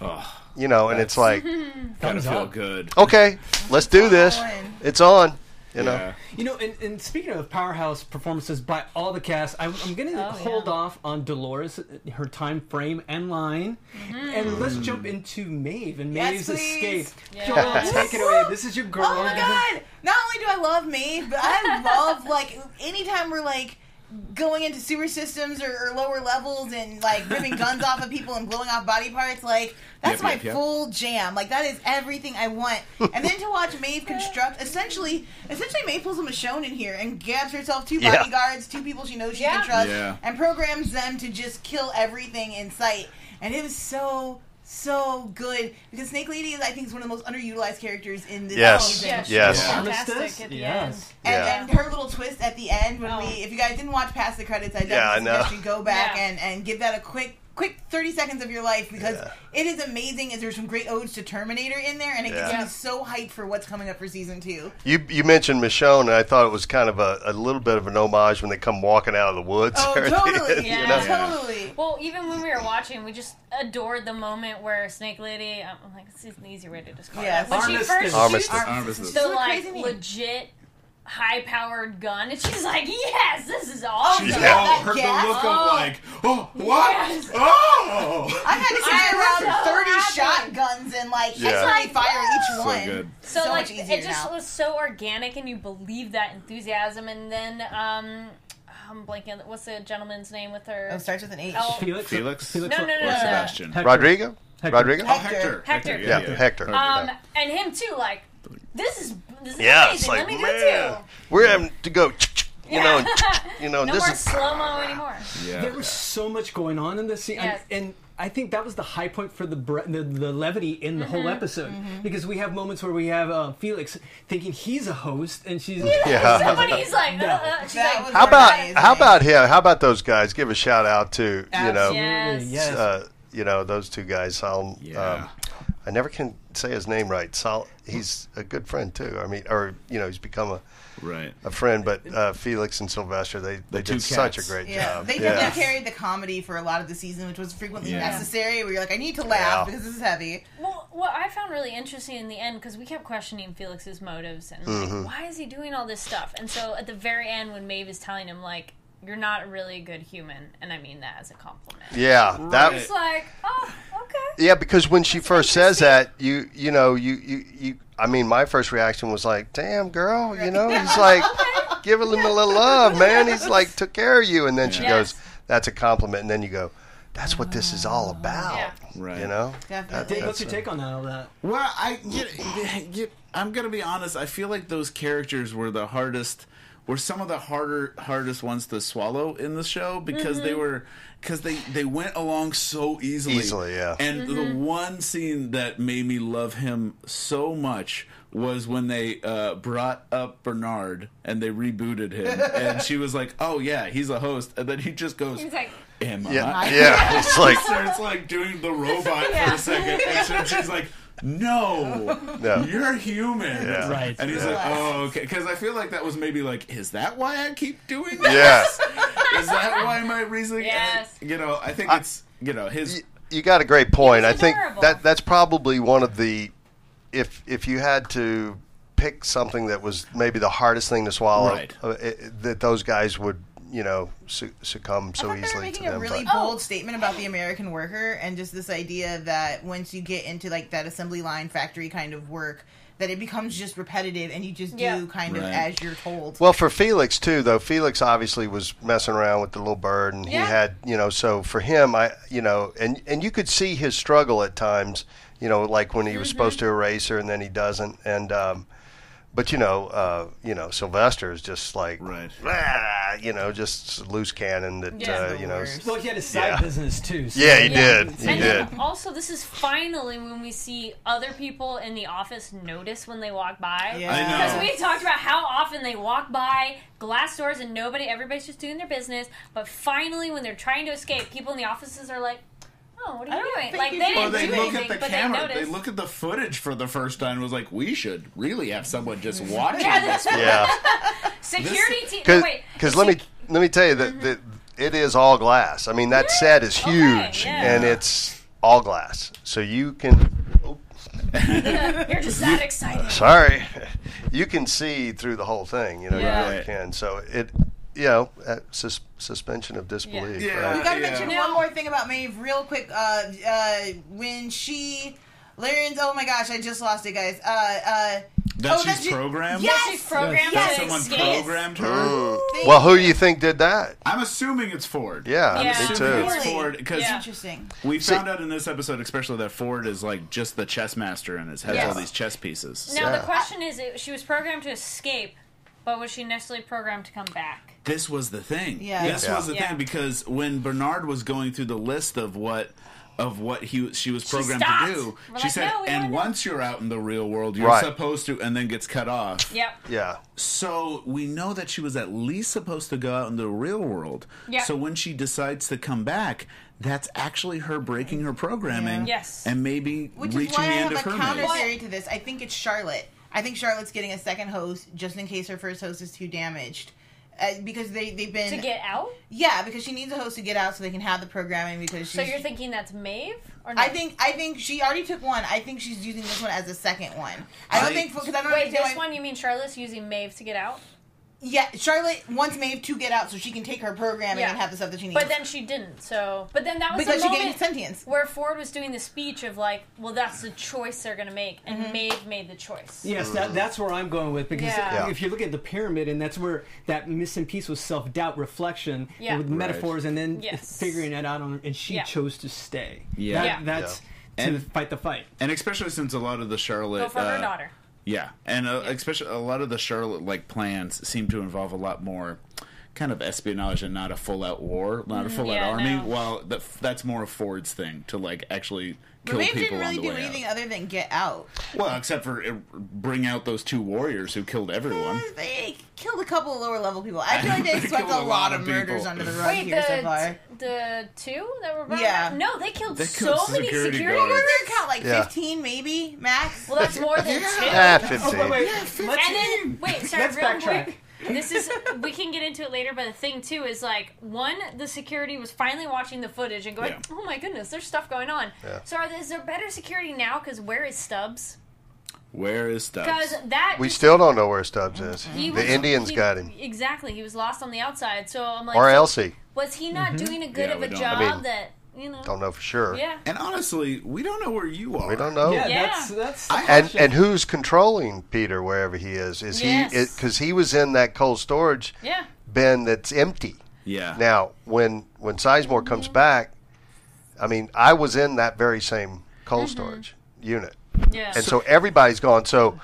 Oh, you know, and it's like, gotta feel up. good. okay, let's do this. on. It's on, you know. Yeah. You know, and, and speaking of powerhouse performances by all the cast, I, I'm going to Oh, hold yeah. off on Dolores, her time frame and line, mm-hmm. and let's jump into Maeve and Yes, Maeve's please. escape. Yes. Joelle, take it away. This is your girl. Oh my god! Not only do I love Maeve, but I love like anytime we're like going into sewer systems or, or lower levels and like ripping guns off of people and blowing off body parts. Like that's Yep, my yep, yep. full jam. Like that is everything I want. and then to watch Maeve construct essentially, essentially Maeve pulls a Michonne in here and grabs herself two Yeah. bodyguards, two people she knows she Yeah. can trust, Yeah. and programs them to just kill everything in sight. And it was so. So good because Snake Lady is, I think, is one of the most underutilized characters in this Yes. season. Yeah, she's Yes. fantastic at the Yes. And, Yeah. and her little twist at the end when Oh. we, if you guys didn't watch past the credits, I Yeah, I definitely know. suggest you go back Yeah. and, and give that a quick, quick thirty seconds of your life because Yeah. it is amazing. As there's some great odes to Terminator in there, and it gets me so hyped for what's coming up for season two. You you mentioned Michonne, and I thought it was kind of a, a little bit of an homage when they come walking out of the woods. Oh, there the totally, end, Yeah. you know? Yeah. totally. Well, even when we were watching, we just adored the moment where Snake Lady. I'm like, this is an easy way to describe Yes. it. When she first Armistice. shoots Armistice. the So like crazy name. legit high-powered gun, and she's like, "Yes, this is awesome." She's Yeah. all That her the gas. look of Oh. like, oh, what? Yes. Oh! I had to I carry around so thirty happy. shotguns and like Yeah. instantly fire each So one. good. So, So like, much it just now. was so organic, and you believe that enthusiasm. And then, um, I'm blanking. What's the gentleman's name with her? Oh, starts with an H. Oh. Felix. Felix? Felix No, no, no, Or no. Sebastian? Hector. Rodrigo? Hector. Rodrigo? Oh, Hector. Hector. Hector. Yeah, Hector. Um, and him too. Like, this is this is Yeah, amazing. it's like Let me do man, it too. we're having to go, you know, and, you know, no this more is slow mo anymore. Yeah. There was so much going on in this scene, and- Yes. and, I think that was the high point for the bre- the, the levity in the Mm-hmm. whole episode because we have moments where we have uh, Felix thinking he's a host, and she's Yeah. Somebody's like, uh, No. uh, she's like, How about amazing. how about him? How about those guys? Give a shout out to you know, yes. yes. uh, you know those two guys. I'll, Yeah. um, I never can say his name right. Sol, he's a good friend too. I mean, or you know, he's become a, Right. a friend. But uh, Felix and Sylvester, they they two did such a great Yeah, job. they definitely carried the comedy for a lot of the season, which was frequently Yeah. necessary. Where you're like, I need to laugh Yeah. because this is heavy. Well, what I found really interesting in the end, because we kept questioning Felix's motives and Mm-hmm. like, why is he doing all this stuff? And so at the very end, when Maeve is telling him, like, you're not really a good human, and I mean that as a compliment. Yeah, that was like, oh, okay. Yeah, because when she first says that, you you know you, you you I mean, my first reaction was like, "Damn, girl," you know. He's like, "Give him a little love, man." He's like, "Took care of you," and then she Yes. goes, "That's a compliment," and then you go, "That's what this is all about," Yeah. Right. you know. Definitely. Dave, what's your a- take on that? All that? Well, I get, get, I'm gonna be honest. I feel like those characters were the hardest, were some of the harder, hardest ones to swallow in the show because they were, because they they went along so easily. Easily, yeah. And the one scene that made me love him so much was when they uh, brought up Bernard and they rebooted him, and she was like, "Oh yeah, he's a host," and then he just goes, He's like, "Am Yeah, I?" yeah. It's like, starts like doing the robot for a second, and she's like, "No, No. you're human." Yeah. Right. And he's Yeah. like, "Oh, okay," because I feel like that was maybe like, "Is that why I keep doing this? yeah. Is that why my reasoning?" Yes. You know, I think it's you know his. You- You got a great point. I think adorable. that that's probably one of the if if you had to pick something that was maybe the hardest thing to swallow, Right. uh, it, that those guys would you know su- succumb so I thought they were easily to making a really but- bold statement about the American worker and just this idea that once you get into like that assembly line factory kind of work, that it becomes just repetitive and you just do Yeah. kind of as you're told. Well, for Felix too, though, Felix obviously was messing around with the little bird, and Yeah. he had, you know, so for him, I, you know, and and you could see his struggle at times, you know, like when he was supposed to erase her and then he doesn't, and um, but you know, uh, you know, Sylvester is just like, Right. "Ah," you know, just loose cannon that, Yeah. uh, you know, Worst. Well, he had a side Yeah. business too. So yeah, he Yeah. did, he and did, then also, this is finally when we see other people in the office notice when they walk by. Yeah. I know. Because we talked about how often they walk by glass doors and nobody, everybody's just doing their business. But finally, when they're trying to escape, people in the offices are like, "Oh, what are you doing?" Like they should- didn't Or they do look anything, at the but camera. they They, look at the footage for the first time. and Was like, we should really have someone just watching Yeah, this. yeah. Security team. Because No, let me let me tell you that, mm-hmm. that it is all glass. I mean, that set is Okay, huge, yeah. and it's all glass, so you can. Oh. You're just that excited. sorry, you can see through the whole thing. You know, Yeah. you really can. So it, you know, uh, sus- suspension of disbelief. Yeah. right? We gotta Yeah. mention one more thing about Maeve, real quick. Uh, uh, when she learns, oh my gosh, I just lost it, guys. Uh, uh, That oh, she's that's programmed. Yes, She's programmed That someone escape. programmed her. Thank Well, who do you think did that? I'm assuming it's Ford. Yeah, I'm Yeah. me assuming too. it's Ford because Yeah. Interesting. we found out in this episode, especially that Ford is like just the chess master and has has Yes. all these chess pieces. Now Yeah. the question is, she was programmed to escape, but was she necessarily programmed to come back? This was the thing. Yeah. This Yeah. was the Yeah. thing because when Bernard was going through the list of what of what he she was programmed stopped. to do, We're she like, said, "No, "And once you're out in the real world, you're Right. supposed to," and then gets cut off. Yep. Yeah, So we know that she was at least supposed to go out in the real world. Yeah. So when she decides to come back, that's actually her breaking her programming. Yeah. Yes. And maybe Which reaching is why I the have end a of her counter theory to this. I think it's Charlotte. I think Charlotte's getting a second host just in case her first host is too damaged. Uh, because they, they've been. To get out? yeah, because she needs a host to get out so they can have the programming because she's. So you're thinking that's Maeve? Or no? I think I think she already took one. I think she's using this one as a second one. I don't I- think because I don't Wait, this why- one you mean Charlotte's using Maeve to get out? Yeah, Charlotte wants Maeve to get out so she can take her programming Yeah. and have the stuff that she needs. But then she didn't. So, but then that was because the she moment gained sentience. where Ford was doing the speech of like, well, that's the choice they're gonna make, and Mm-hmm. Maeve made the choice. Yes, that, that's where I'm going with because Yeah. Yeah. if you look at the pyramid, and that's where that missing piece was self doubt, reflection, Yeah. and with Right. metaphors, and then Yes. figuring it out on, and she Yeah. chose to stay. Yeah. That- Yeah. that's Yeah. to And- fight the fight. And especially since a lot of the Charlotte Go for her uh, daughter. Yeah, and uh, especially a lot of the Charlotte like plans seem to involve a lot more kind of espionage and not a full out war, not a full out yeah, army. no. Well, that, that's more of Ford's thing to like actually kill Revenge people didn't really on the do way anything out. other than get out. Well, except for uh, bring out those two warriors who killed everyone. Eh, They killed a couple of lower level people. I feel like they They swept killed a a lot lot of of murders people. under the rug Wait, here so the, far. the two that were brought Yeah. back? No, they killed They so killed many security security guards. Guards. did they count? Like Yeah. 15 maybe, max? Well, that's more than two. Ah, 15. Oh, wait, wait. Let's, And then wait, sorry, Let's real backtrack. quick. This is we can get into it later, but the thing too is like one, the security was finally watching the footage and going, Yeah. "Oh my goodness, there's stuff going on." Yeah. So are there, is there better security now? Because where is Stubbs? Where is Stubbs? Because that We still don't know where Stubbs is. he The was- Indians he- got him. exactly. He was lost on the outside. So I'm like, Or so Elsie. was he not mm-hmm. doing a good Yeah, of a job I mean, that you know? Don't know for sure. Yeah. and honestly, we don't know where you are. We don't know. yeah, Yeah. that's that's. the And question. and who's controlling Peter wherever he is? Is Yes. he because he was in that cold storage Yeah. bin that's empty. Yeah. Now, when when Sizemore comes mm-hmm. back, I mean, I was in that very same cold mm-hmm. storage unit, Yeah. and so everybody's gone. So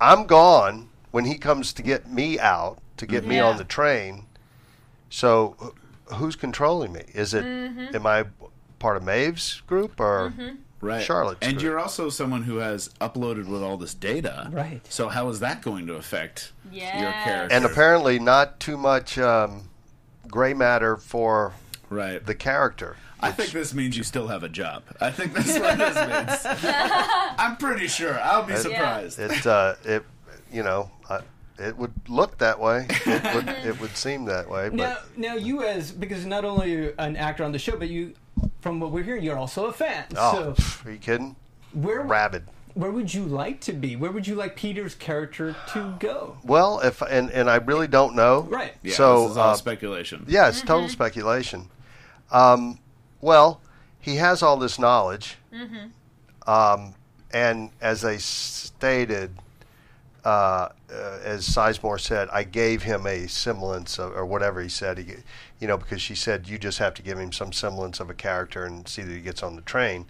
I'm gone when he comes to get me out to get me on the train. So wh- who's controlling me? Is it am I part of Maeve's group or right. Charlotte's And group? you're also someone who has uploaded with all this data. Right. So how is that going to affect your character? and apparently not too much um, gray matter for right. the character. I think this means you still have a job. I think that's what this means. I'm pretty sure. I'll be surprised. It uh, it you know I, it would look that way. It would it would seem that way. But Now, now you as because not only are you an actor on the show, but you, from what we're hearing, you're also a fan. oh, so are you kidding? where Rabid. where would you like to be? Where would you like Peter's character to go? Well, if and and I really don't know. Right. Yeah, so this is all uh, speculation. yeah, it's total speculation. Um, well, he has all this knowledge, um, and as they stated, uh, uh, as Sizemore said, I gave him a semblance of, or whatever he said. He, you know, because she said you just have to give him some semblance of a character and see that he gets on the train.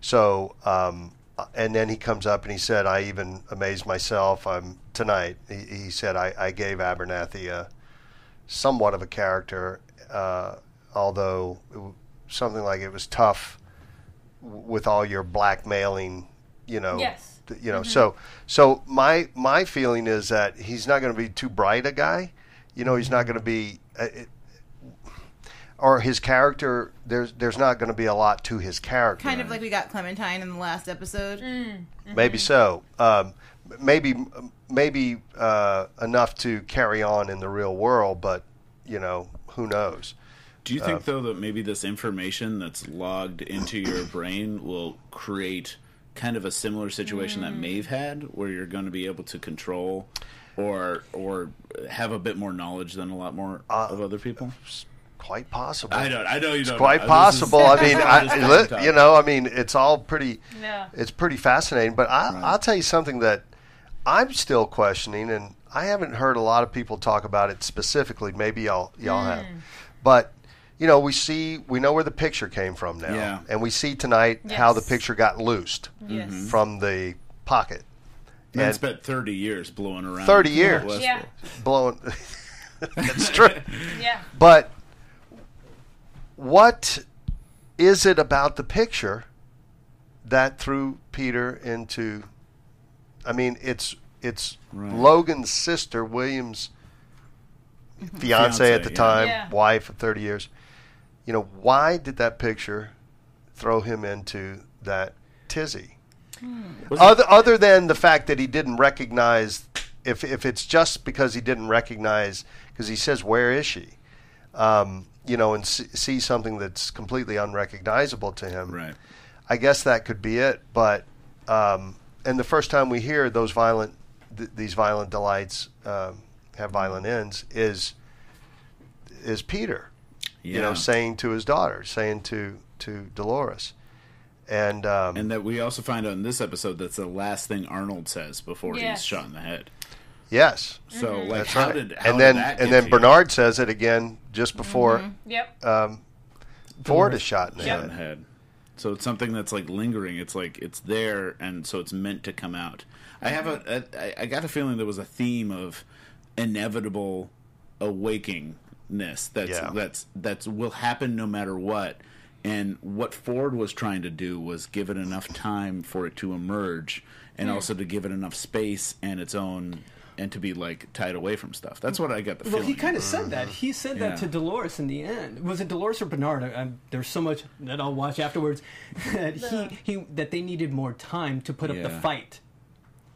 So, um, and then he comes up and he said, I even amazed myself. I'm tonight. He, he said I, I gave Abernathy a somewhat of a character, uh, although it, something like it was tough with all your blackmailing, you know. Yes. Th- You know, so so my my feeling is that he's not going to be too bright a guy. You know, he's not going to be, uh, it, or his character. There's there's not going to be a lot to his character. Kind of like we got Clementine in the last episode. Maybe so. Um, maybe maybe uh, enough to carry on in the real world, but you know who knows. Do you think though that maybe this information that's logged into your brain will create kind of a similar situation that mm. Maeve had, where you're going to be able to control or or have a bit more knowledge than a lot more uh, of other people? Quite possible. I don't. I know you don't. Quite know. possible. Is- I mean, I, is li- talk. you know, I mean, it's all pretty. Yeah. It's pretty fascinating. But I, I'll tell you something that I'm still questioning, and I haven't heard a lot of people talk about it specifically. Maybe y'all y'all mm. have, but you know, we see we know where the picture came from now, Yeah. and we see tonight how the picture got loosed Yes. Mm-hmm. from the pocket. Man and- spent 30 years blowing around. 30 years. Yeah. blowing. That's true. Yeah. But what is it about the picture that threw Peter into? I mean, it's it's Right. Logan's sister, William's fiance, Fiancé, at the yeah. time, Yeah. wife of thirty years. You know, why did that picture throw him into that tizzy? Was it- Other other than the fact that he didn't recognize, if if it's just because he didn't recognize, because he says, "Where is she?" Um, you know, and see, see something that's completely unrecognizable to him. Right. I guess that could be it. But um, and the first time we hear those violent, th- these violent delights um, have violent ends is is Peter. You know, saying to his daughter, saying to to Dolores, and um, And that we also find out in this episode that's the last thing Arnold says before Yes. he's shot in the head. yes, So like, That's how right. did how and then did that and then to you? Bernard says it again just before Yep. um, Ford is shot in the shot head. in the head. So it's something that's like lingering. It's like it's there, and so it's meant to come out. I have a, a I- I got a feeling there was a theme of inevitable awaking ness that's Yeah. that's that's will happen no matter what. And what Ford was trying to do was give it enough time for it to emerge, and Hmm. also to give it enough space and its own, and to be like tied away from stuff. That's what I got the Well, feeling. he kind of said that. He said Yeah. that to Dolores in the end. Was it Dolores or Bernard? I, I, there's so much that I'll watch afterwards. That he, he that they needed more time to put up the fight.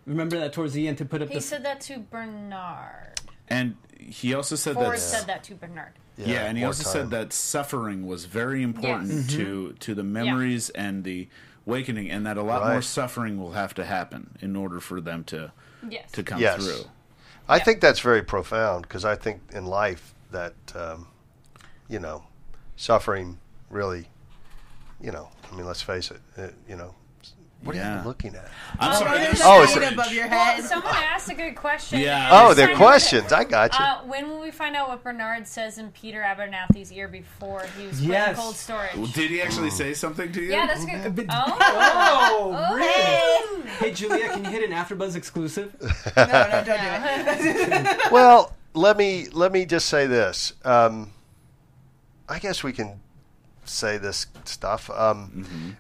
Remember that towards the end to put up He the. said that to Bernard. And he also said Ford that said that to Bernard. Yeah, and he also time. said that suffering was very important to to the memories and the awakening, and that a lot more suffering will have to happen in order for them to Yes. to come Yes. through. I Yeah. think that's very profound because I think in life that um, you know suffering really, you know, I mean, let's face it, it you know, what are you looking at? I'm Oh, sorry. there's there's a Oh, it's shade above your Well, head. someone asked a good question. Yeah. Oh, it's they're kind of- questions. I got you. Uh, when will we find out what Bernard says in Peter Abernathy's ear before he was put Yes. in cold storage? Did he actually say something to you? Yeah, that's good. Oh, oh, really? Hey! Hey, Julia, can you hit an AfterBuzz exclusive? no, no, don't do it. well, let me let me just say this. Um, I guess we can say this stuff. Um,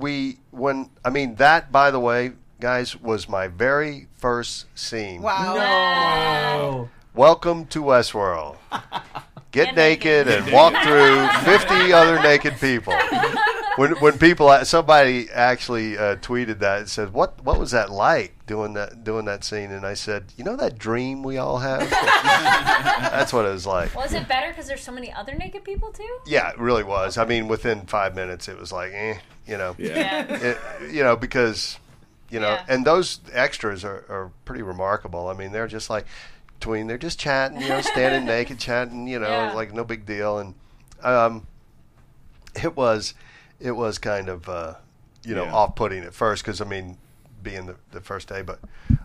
We when I mean that, by the way, guys, was my very first scene. Wow. Oh. Welcome to Westworld. Get Get naked naked. and walk through 50 other naked people. When when people somebody actually uh, tweeted that and said, "What what was that like doing that doing that scene?" And I said, "You know that dream we all have." That's what it was like. was it better because there's so many other naked people too? Yeah, it really was. I mean, within five minutes, it was like, eh, you know, Yeah. it, you know, because, you know, Yeah. and those extras are, are pretty remarkable. I mean, they're just like between, they're just chatting, you know, standing naked, chatting, you know, Yeah. like no big deal. And um, it was, it was kind of, uh, you know, Yeah. off-putting at first because I mean, being the, the first day, but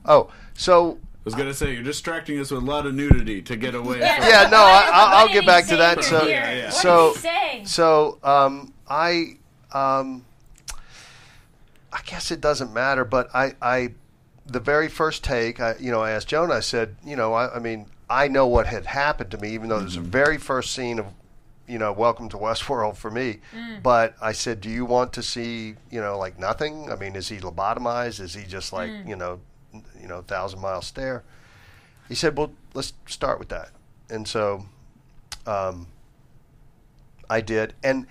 oh, so I was gonna say you're distracting us with a lot of nudity to get away. Yeah. from yeah, no, I, did- I'll, I'll get back to that. So, your ear? Yeah, yeah. What so, did he say? so um, I, um, I guess it doesn't matter, but I, I, the very first take, I, you know, I asked Jonah. I said, you know, I, I mean, I know what had happened to me, even though it was the very first scene of, you know, Welcome to Westworld for me. Mm. But I said, do you want to see, you know, like nothing? I mean, is he lobotomized? Is he just like, mm. you know, you know, thousand mile stare? He said, well, let's start with that. And so, um, I did. And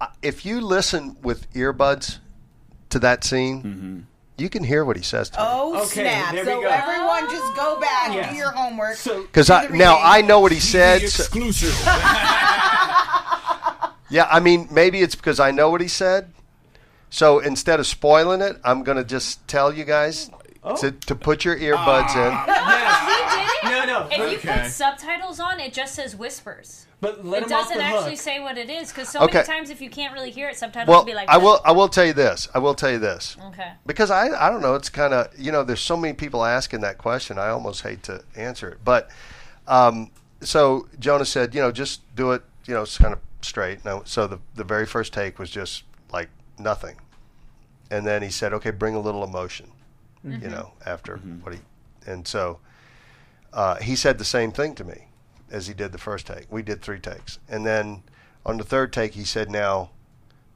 uh, if you listen with earbuds to that scene, mm-hmm. you can hear what he says to me. Oh Okay, snap! there we So go. everyone, just go back, Yeah. do your homework. Because do I, now. I know what he said. exclusive. yeah, I mean, maybe it's because I know what he said. So instead of spoiling it, I'm going to just tell you guys to, to put your earbuds yes. He did it? No, no. If you put subtitles on, it just says whispers. But let It him doesn't the actually hook. say what it is because so Okay. many times if you can't really hear it, in. subtitles Well, will be like. I will. I will tell you this. I will tell you this. Okay. because I I don't know. It's kind of you know. There's so many people asking that question. I almost hate to answer it, but um, so Jonah said, you know, just do it. You know, it's kind of straight. No, so the the very first take was just like nothing, and then he said, okay, bring a little emotion. You mm-hmm. know, after mm-hmm. what he, and so uh, he said the same thing to me as he did the first take. We did three takes, and then on the third take, he said, now,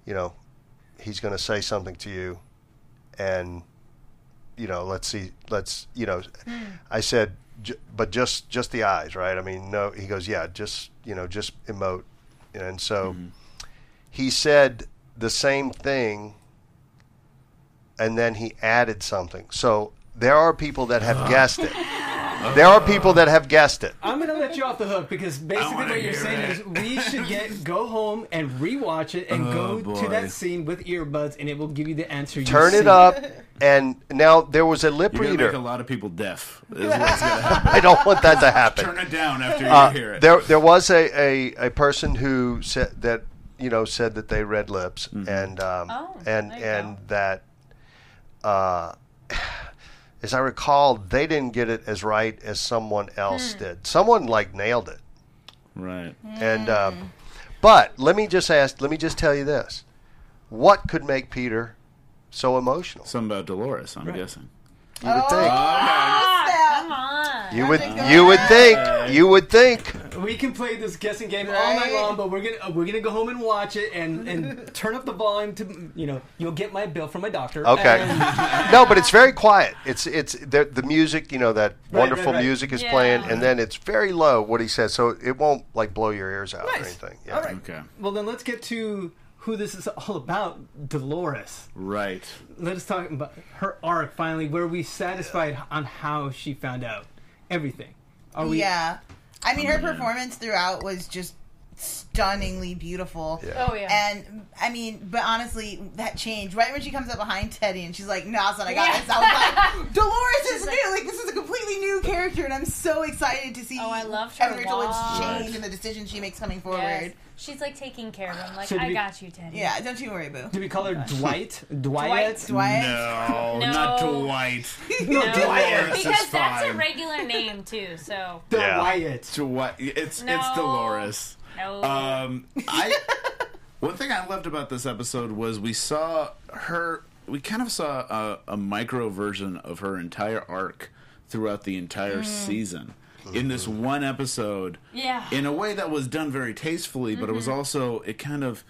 you know, he's going to say something to you and you know let's see let's you know hmm. i said j- but just just the eyes right i mean no he goes yeah just you know just emote and so mm-hmm. he said the same thing and then he added something. So there are people that have guessed it there are people that have guessed it I'm gonna let you off the hook because basically what you're saying it. is we should get go home and rewatch it and Oh, go to that scene with earbuds and it will give you the answer. You turn see. it up and now there was a lip You're gonna make a reader lot of people deaf. Is what's gonna happen. i don't want that to happen Turn it down after you Uh, hear it. There, there was a, a, a person who said that you know said that they read lips and um, Oh, and there you and go. that uh, as I recall, they didn't get it as right as someone else did. Someone like nailed it, right. and um, but let me just ask, let me just tell you this: what could make Peter so emotional? Something about Dolores. I'm guessing. You would think. Ah, come on. You would you would think you would think We can play this guessing game all night long, but we're gonna uh, we're gonna go home and watch it and and turn up the volume to you know you'll get my bill from my doctor. Okay. No, but it's very quiet. It's it's the, the music, you know, that Right, wonderful right, right. music is Yeah. playing, and then it's very low what he says, so it won't like blow your ears out or anything. Yeah. All right. Okay. Well, then let's get to who this is all about. Dolores. Right. Let us talk about her arc finally, where we satisfied on how she found out everything. Are we? yeah. I mean, her performance throughout was just stunningly beautiful. Yeah. Oh yeah. And I mean, but honestly, that changed right when she comes up behind Teddy and she's like, "Nah, son, I got Yeah. this." I was like, "Dolores is like- new. Like this is a completely new character, and I'm so excited to see Oh, I love her Evan Rachel Wood's lot. change and the decisions she makes coming forward." Yes. She's like taking care of him. Like So I we- got you, Teddy. Yeah, don't you worry, boo. Do we call her oh Dwight? Dwight? Dwight. No, No. not Dwight. No, Dolores is because that's a regular name too. So Yeah. Dwight. Dwight. It's it's No. Dolores. No. Um, I one thing I loved about this episode was we saw her. We kind of saw a, a micro version of her entire arc throughout the entire season in this one episode. Yeah. in a way that was done very tastefully, but it was also it kind of.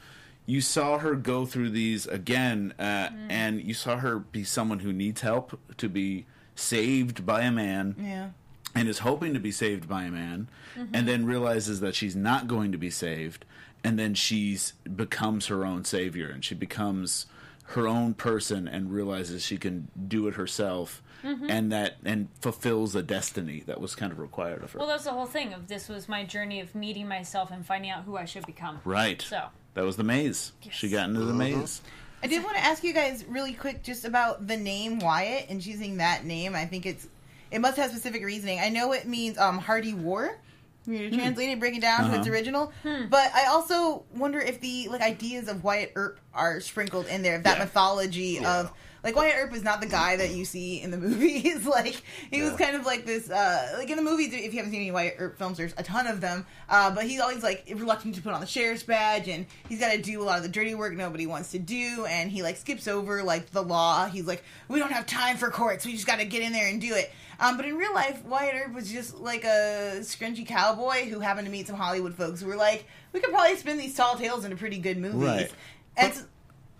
You saw her go through these again, uh, and you saw her be someone who needs help to be saved by a man Yeah. And is hoping to be saved by a man mm-hmm. and then realizes that she's not going to be saved and then she's becomes her own savior and she becomes her own person and realizes she can do it herself mm-hmm. and that and fulfills a destiny that was kind of required of her. Well, that's the whole thing of this was my journey of meeting myself and finding out who I should become. right. So. That was the maze. She got into the uh-huh. maze. I did want to ask you guys really quick just about the name Wyatt and choosing that name. I think it's it must have specific reasoning. I know it means um hardy war. When you translate it, break it down to its Uh-huh. original. But I also wonder if the like ideas of Wyatt Earp are sprinkled in there. If that Yeah. mythology of like Wyatt Earp is not the guy that you see in the movies. like he was kind of like this. uh Like in the movies, if you haven't seen any Wyatt Earp films, there's a ton of them. Uh But he's always like reluctant to put on the sheriff's badge, and he's got to do a lot of the dirty work nobody wants to do. And he like skips over like the law. He's like, we don't have time for courts. We just got to get in there and do it. Um, but in real life, Wyatt Earp was just like a scrunchy cowboy who happened to meet some Hollywood folks who were like, we could probably spin these tall tales into pretty good movies. Right. And s-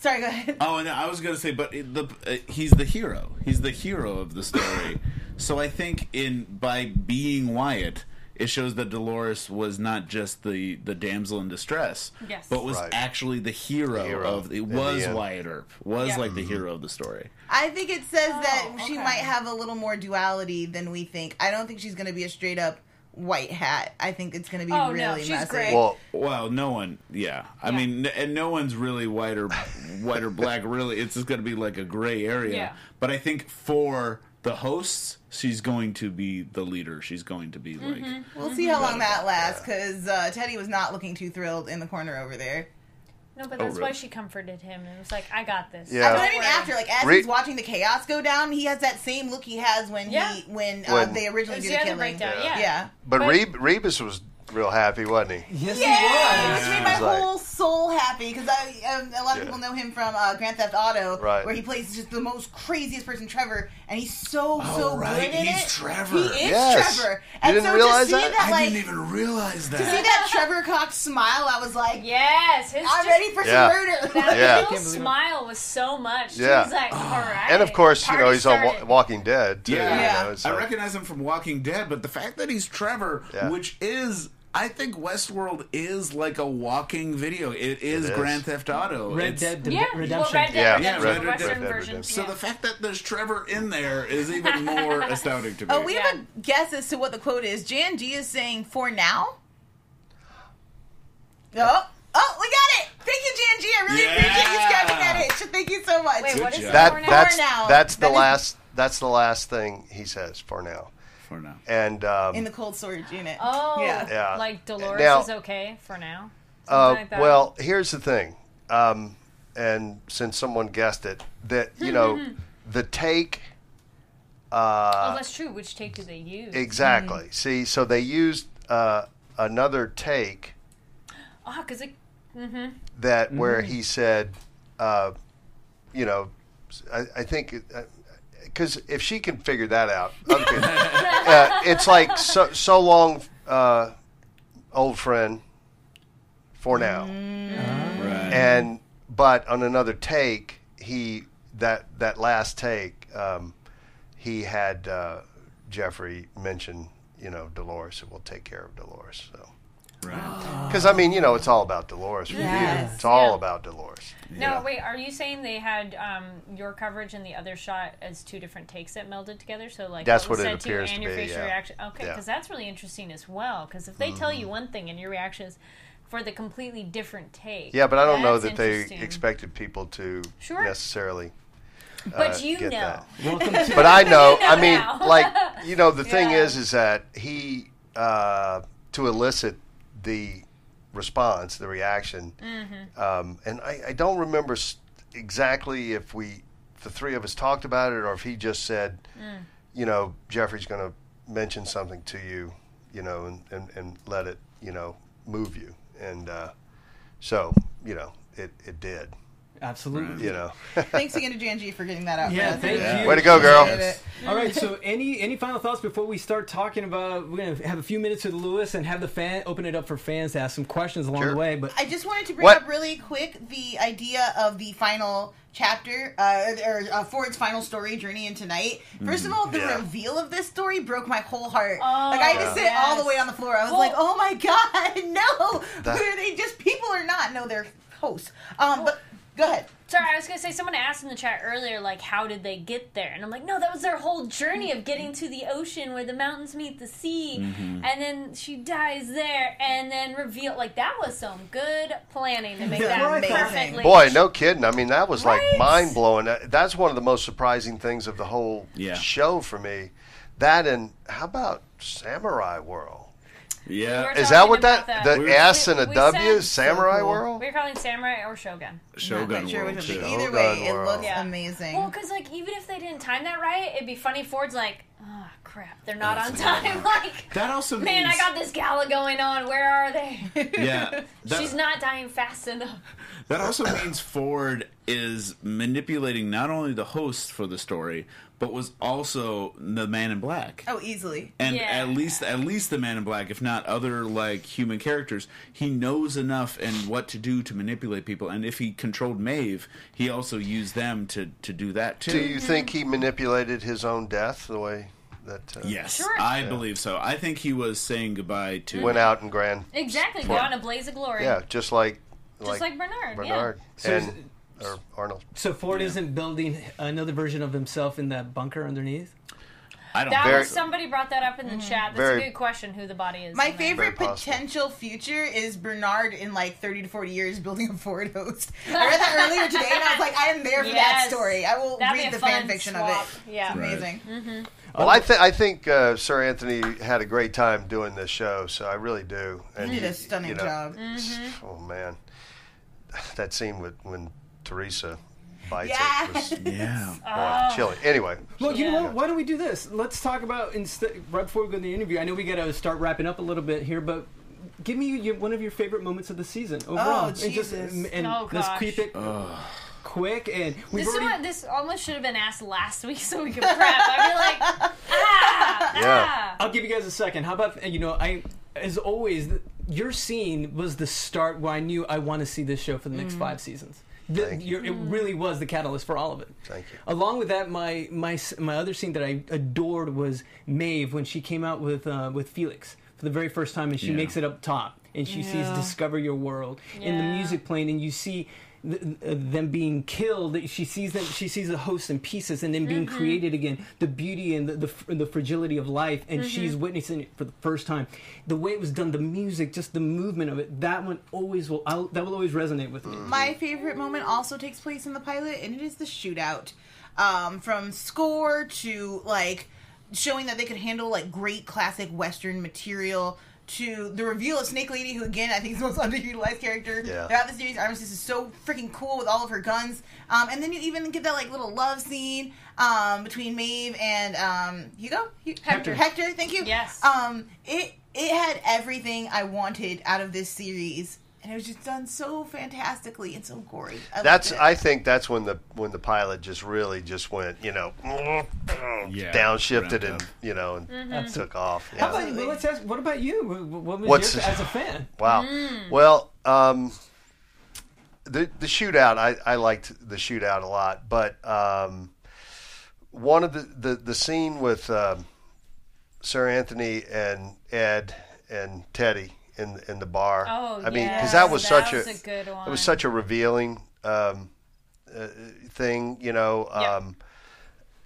sorry, go ahead. Oh, and I was going to say, but the uh, he's the hero. He's the hero of the story. so I think in by being Wyatt, it shows that Dolores was not just the the damsel in distress, Yes. but was Right. actually the hero, hero of it was. Wyatt Earp was Yeah. like the hero of the story. I think it says that Oh, she might have a little more duality than we think. I don't think she's going to be a straight up white hat. I think it's going to be Oh, no, really she's messy. great. Well, Well, no one, yeah. I Yeah. mean, n- and no one's really white or white or black. Really, it's just going to be like a gray area. Yeah. But I think for the hosts, she's going to be the leader. She's going to be like. We'll see how long that lasts because uh, Teddy was not looking too thrilled in the corner over there. No, but Oh, that's why she comforted him and was like, "I got this." Yeah. But I mean, after like as Re- he's watching the chaos go down, he has that same look he has when Yeah. he when, uh, When- they originally It's did the the killing. breakdown. Yeah. Yeah. Yeah. but, But- Reb- Rebus was real happy, wasn't he? Yes, Yeah, he which was. made my He's like- whole soul happy because I um, a lot of Yeah. people know him from uh, Grand Theft Auto, Right. where he plays just the most craziest person, Trevor, and he's so so Oh, right, good in he's it. Trevor. He is Yes. Trevor. You And didn't so realize to see that? that, I like didn't even realize that. to see that Trevor Cox smile, I was like, Yes, his I'm just- ready for Yeah. some murder. That Yeah. little Can't believe it. smile was so much. Yeah. was like, oh. "All right." And of course, you know, Party he's on Walking Dead too. Yeah. you know, it's I recognize him from Walking Dead, but the fact that he's Trevor, Yeah. which is. I think Westworld is like a walking video. It is, is. Grand Theft Auto. Red It's- Dead Yeah, Redemption. well, Red Dead Yeah, Redemption, Red the Dead Western Redemption. version. So yeah. the fact that there's Trevor in there is even more astounding to me. Oh, we have Yeah. a guess as to what the quote is. Jan G is saying for now. Oh, oh, we got it! Thank you, Jan G. I really Yeah. appreciate you scratching that itch. Thank you so much. Wait, what is job. it that for now? that's that's the That is- last that's the last thing he says for now. For now. And um, in the cold storage unit. Oh, yeah. Yeah. like Dolores Now- is okay for now. uh, like that. well, here's the thing, um, and since someone guessed it, that you know, the take. oh, Uh, that's true. Which take do they use? exactly. See, so they used uh, another take Oh, because it. that where he said, uh, you know, I, I think because if she can figure that out, okay. uh, it's like so so long. Uh, old friend for now. Right. and but on another take he that that last take um, he had uh, Jeffrey mention you know Dolores and we'll take care of Dolores so right. because I mean you know it's all about Dolores for Yes. you it's all Yeah. about Dolores No, wait. Are you saying they had um, your coverage and the other shot as two different takes that melded together? So like That's was what it said to you appears and to your be, facial yeah. reaction. Okay, Yeah. Mm-hmm. because that's really interesting as well. Because if they tell you one thing and your reaction is for the completely different take. yeah but I don't know that they expected people to Sure. necessarily But uh, you get know. that. Welcome to. but I know. know I mean, now. like you know, the thing is, is that he uh, to elicit the response, the reaction, Mm-hmm. um, and I, I don't remember exactly if we, the three of us, talked about it or if he just said, Mm. you know, Jeffrey's going to mention something to you, you know, and, and, and let it, you know, move you, and uh, so you know, it it did, Absolutely. you know. Thanks again to Janji for getting that out. Yeah, for us. thank Yeah. you. Way to go, girl. Appreciate. All right. So, any any final thoughts before we start talking about? We're gonna have a few minutes with Louis and have the fan open it up for fans to ask some questions along Sure. the way. But I just wanted to bring What? up really quick the idea of the final chapter, uh, or uh, Ford's final story, Journey into Night. First of all, the Yeah. reveal of this story broke my whole heart. Oh, like I had to sit yes. all the way on the floor. I was Well- like, "Oh my god, no! That- Are they just people or not? No, they're hosts." Um, but go ahead. Sorry, I was gonna say someone asked in the chat earlier, like, how did they get there? And I'm like, no, that was their whole journey of getting to the ocean where the mountains meet the sea, Mm-hmm. and then she dies there, and then reveal like that was some good planning to make Yeah, that right. perfectly. Boy, no kidding. I mean, that was like mind blowing. That's one of the most surprising things of the whole Yeah. show for me. That and how about Samurai World? Yeah. We're Is that what talking that about the We- S and a we W said- Samurai cool. World? We're calling samurai or shogun. Shogun Not quite sure World which of too. the- Either Shogun way, it World. looks Yeah. amazing. Well, because like even if they didn't time that right, it'd be funny. Ford's like, oh crap, they're not on time. like, That also means man, I got this gala going on. Where are they? Yeah. That, She's not dying fast enough. that also means Ford is manipulating not only the host for the story, but was also the Man in Black. oh, easily. and Yeah. at least at least the man in black if not other like human characters he knows enough and what to do to manipulate people and if he controlled Maeve he also used them to to do that too Do you think he manipulated his own death the way that uh, yes Sure. i believe so i think he was saying goodbye to went out in grand? Exactly, go For- out in a blaze of glory. Yeah, just like just like, Bernard. Bernard So and or Arnold. so Ford isn't building another version of himself in that bunker underneath. i don't That Very- was somebody brought that up in the chat. That's Very- a good question. Who the body is? My favorite potential future is Bernard in like 30 to 40 years building a Ford host. I read that earlier today and I was like, I am there for that story. I will That'd read the fan fiction of it. Yeah. It's Right. amazing. Well, I think I think uh, Sir Anthony had a great time doing this show, so I really do. And He did a stunning job. Mm-hmm. Oh man, that scene with when Theresa bites Yeah. it was yeah boy, chilly. Anyway, Well, you know what? Why don't we do this? Let's talk about instead right before we go to the interview. I know we got to start wrapping up a little bit here, but give me your, one of your favorite moments of the season overall. Oh, and just Jesus. and Oh, let's keep it quick. And we've This, is already what, this almost should have been asked last week so we could prep. I'd be like, ah, Yeah. ah. I'll give you guys a second. How about you know I as always your scene was the start where I knew I want to see this show for the next five seasons. The, Thank you. your, it really was the catalyst for all of it. Thank you. Along with that, my my my other scene that I adored was Maeve when she came out with uh, with Felix for the very first time, and she Yeah. makes it up top, and she sees "Discover Your World" and the music playing, and you see. Th- them being killed, she sees them. She sees the host in pieces, and then being Mm-hmm. created again. The beauty and the, the fr- the fragility of life, and Mm-hmm. she's witnessing it for the first time. The way it was done, the music, just the movement of it. That one always will. I'll, that will always resonate with me. My favorite moment also takes place in the pilot, and it is the shootout. Um, from score to like showing that they could handle like great classic Western material to the reveal of Snake Lady, who again I think is the most underutilized character Yeah. throughout the series. Armistice is so freaking cool with all of her guns. Um, and then you even get that like little love scene um, between Maeve and um, Hugo, Hu- Hector. Hector, thank you. Yes. Um, it it had everything I wanted out of this series and it was just done so fantastically and so gory. I That's. I think that's when the when the pilot just really just went you know Yeah, downshifted and up. you know and took off. How Yeah. about you? Well, let's ask. What about you? What what was What's- your, as a fan? Wow. Well, um, the the shootout, I, I liked the shootout a lot, but um, one of the, the, the scene with um, Sir Anthony and Ed and Teddy in in the bar. Oh, I mean, yes, because that was that such was a, a it was such a revealing um, uh, thing, you know. Yep. Um,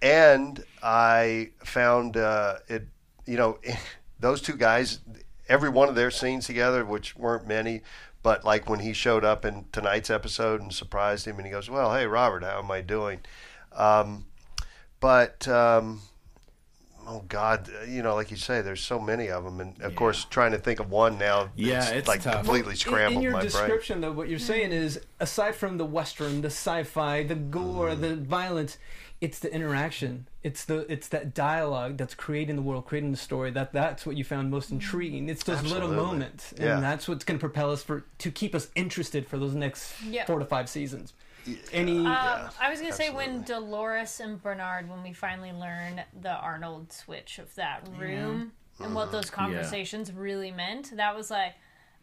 and I found uh, it, you know, those two guys, every one of their scenes together, which weren't many, but like when he showed up in tonight's episode and surprised him, and he goes, "Well, hey, Robert, how am I doing?" Um, but um, oh God, you know, like you say, there's so many of them, and of course, trying to think of one now, Yeah, it's like tough. completely In- scrambled in, your my brain. description, though, what you're saying is, aside from the western, the sci-fi, the gore, Mm-hmm. the violence, it's the interaction. It's the it's that dialogue that's creating the world, creating the story. That that's what you found most intriguing. It's those little moments, and Yeah. that's what's going to propel us for to keep us interested for those next Yeah. four to five seasons. Any Um, I was gonna say when. Dolores and Bernard, when we finally learn the Arnold switch of that room and what those conversations really meant, that was like,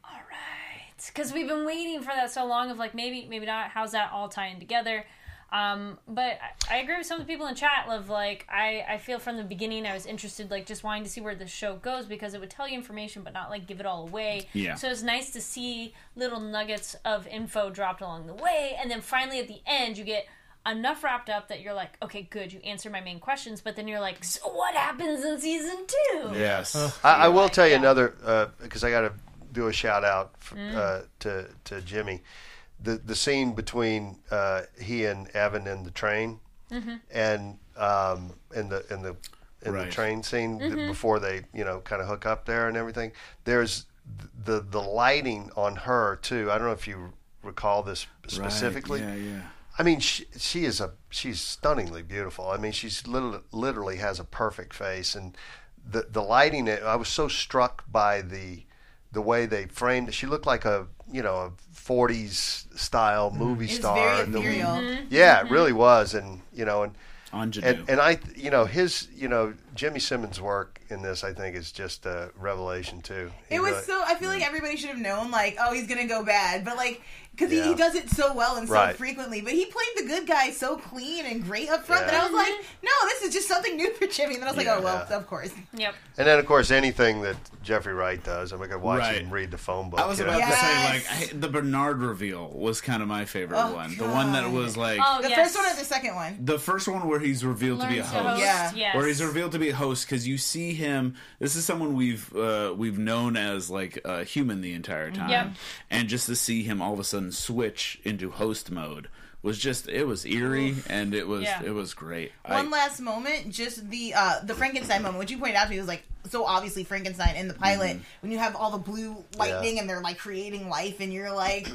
all right, because we've been waiting for that so long. Of like maybe, maybe not. How's that all tying together? Um, but I, I agree with some of the people in chat. Of like, I, I feel from the beginning I was interested, like just wanting to see where the show goes because it would tell you information, but not like give it all away. Yeah. So it's nice to see little nuggets of info dropped along the way, and then finally at the end you get enough wrapped up that you're like, okay, good, you answered my main questions. But then you're like, so what happens in season two? Yes. I, I will like, tell you yeah. another because I got to do a shout out f Mm. uh, to to Jimmy. The the scene between uh, he and Evan in the train, Mm-hmm. and um, in the in the in Right. the train scene Mm-hmm. before they you know kind of hook up there and everything. There's the the lighting on her too. I don't know if you recall this specifically. Right. Yeah, yeah. I mean, she, she is a she's stunningly beautiful. I mean, she's literally, literally has a perfect face, and the the lighting. I was so struck by the the way they framed. it. She looked like a you know a '40s style mm-hmm. movie It's star. very The- ethereal. Mm-hmm. yeah, it mm-hmm. really was, and you know, and Ingenue. and, and I, you know, his, you know, Jimmi Simpson's work in this, I think, is just a revelation too. He It was really- so. I feel like mm. everybody should have known, like, oh, he's gonna go bad, but like, because he, he does it so well and so Right. frequently. But he played the good guy so clean and great up front Yeah. that I was like, no, this is just something new for Jimmy. And then I was like, Yeah. oh well, of course. Yep. And then, of course, anything that Jeffrey Wright does, I'm mean, I could watch Right. him read the phone book. I was about know? to say, like, I, the Bernard reveal was kind of my favorite Oh, one. The one that was like Oh, The yes. first one or the second one? the first one where he's revealed to be a host. host. Yeah. Yes. Where he's revealed to be a host because you see him. This is someone we've uh, we've known as like a human the entire time, Yep. and just to see him all of a sudden switch into host mode was just it was eerie and it was Yeah. it was great. One I, last moment, just the uh, the Frankenstein moment, which you pointed out to me was like so obviously Frankenstein in the pilot Mm-hmm. when you have all the blue lightning Yeah. and they're like creating life, and you're like.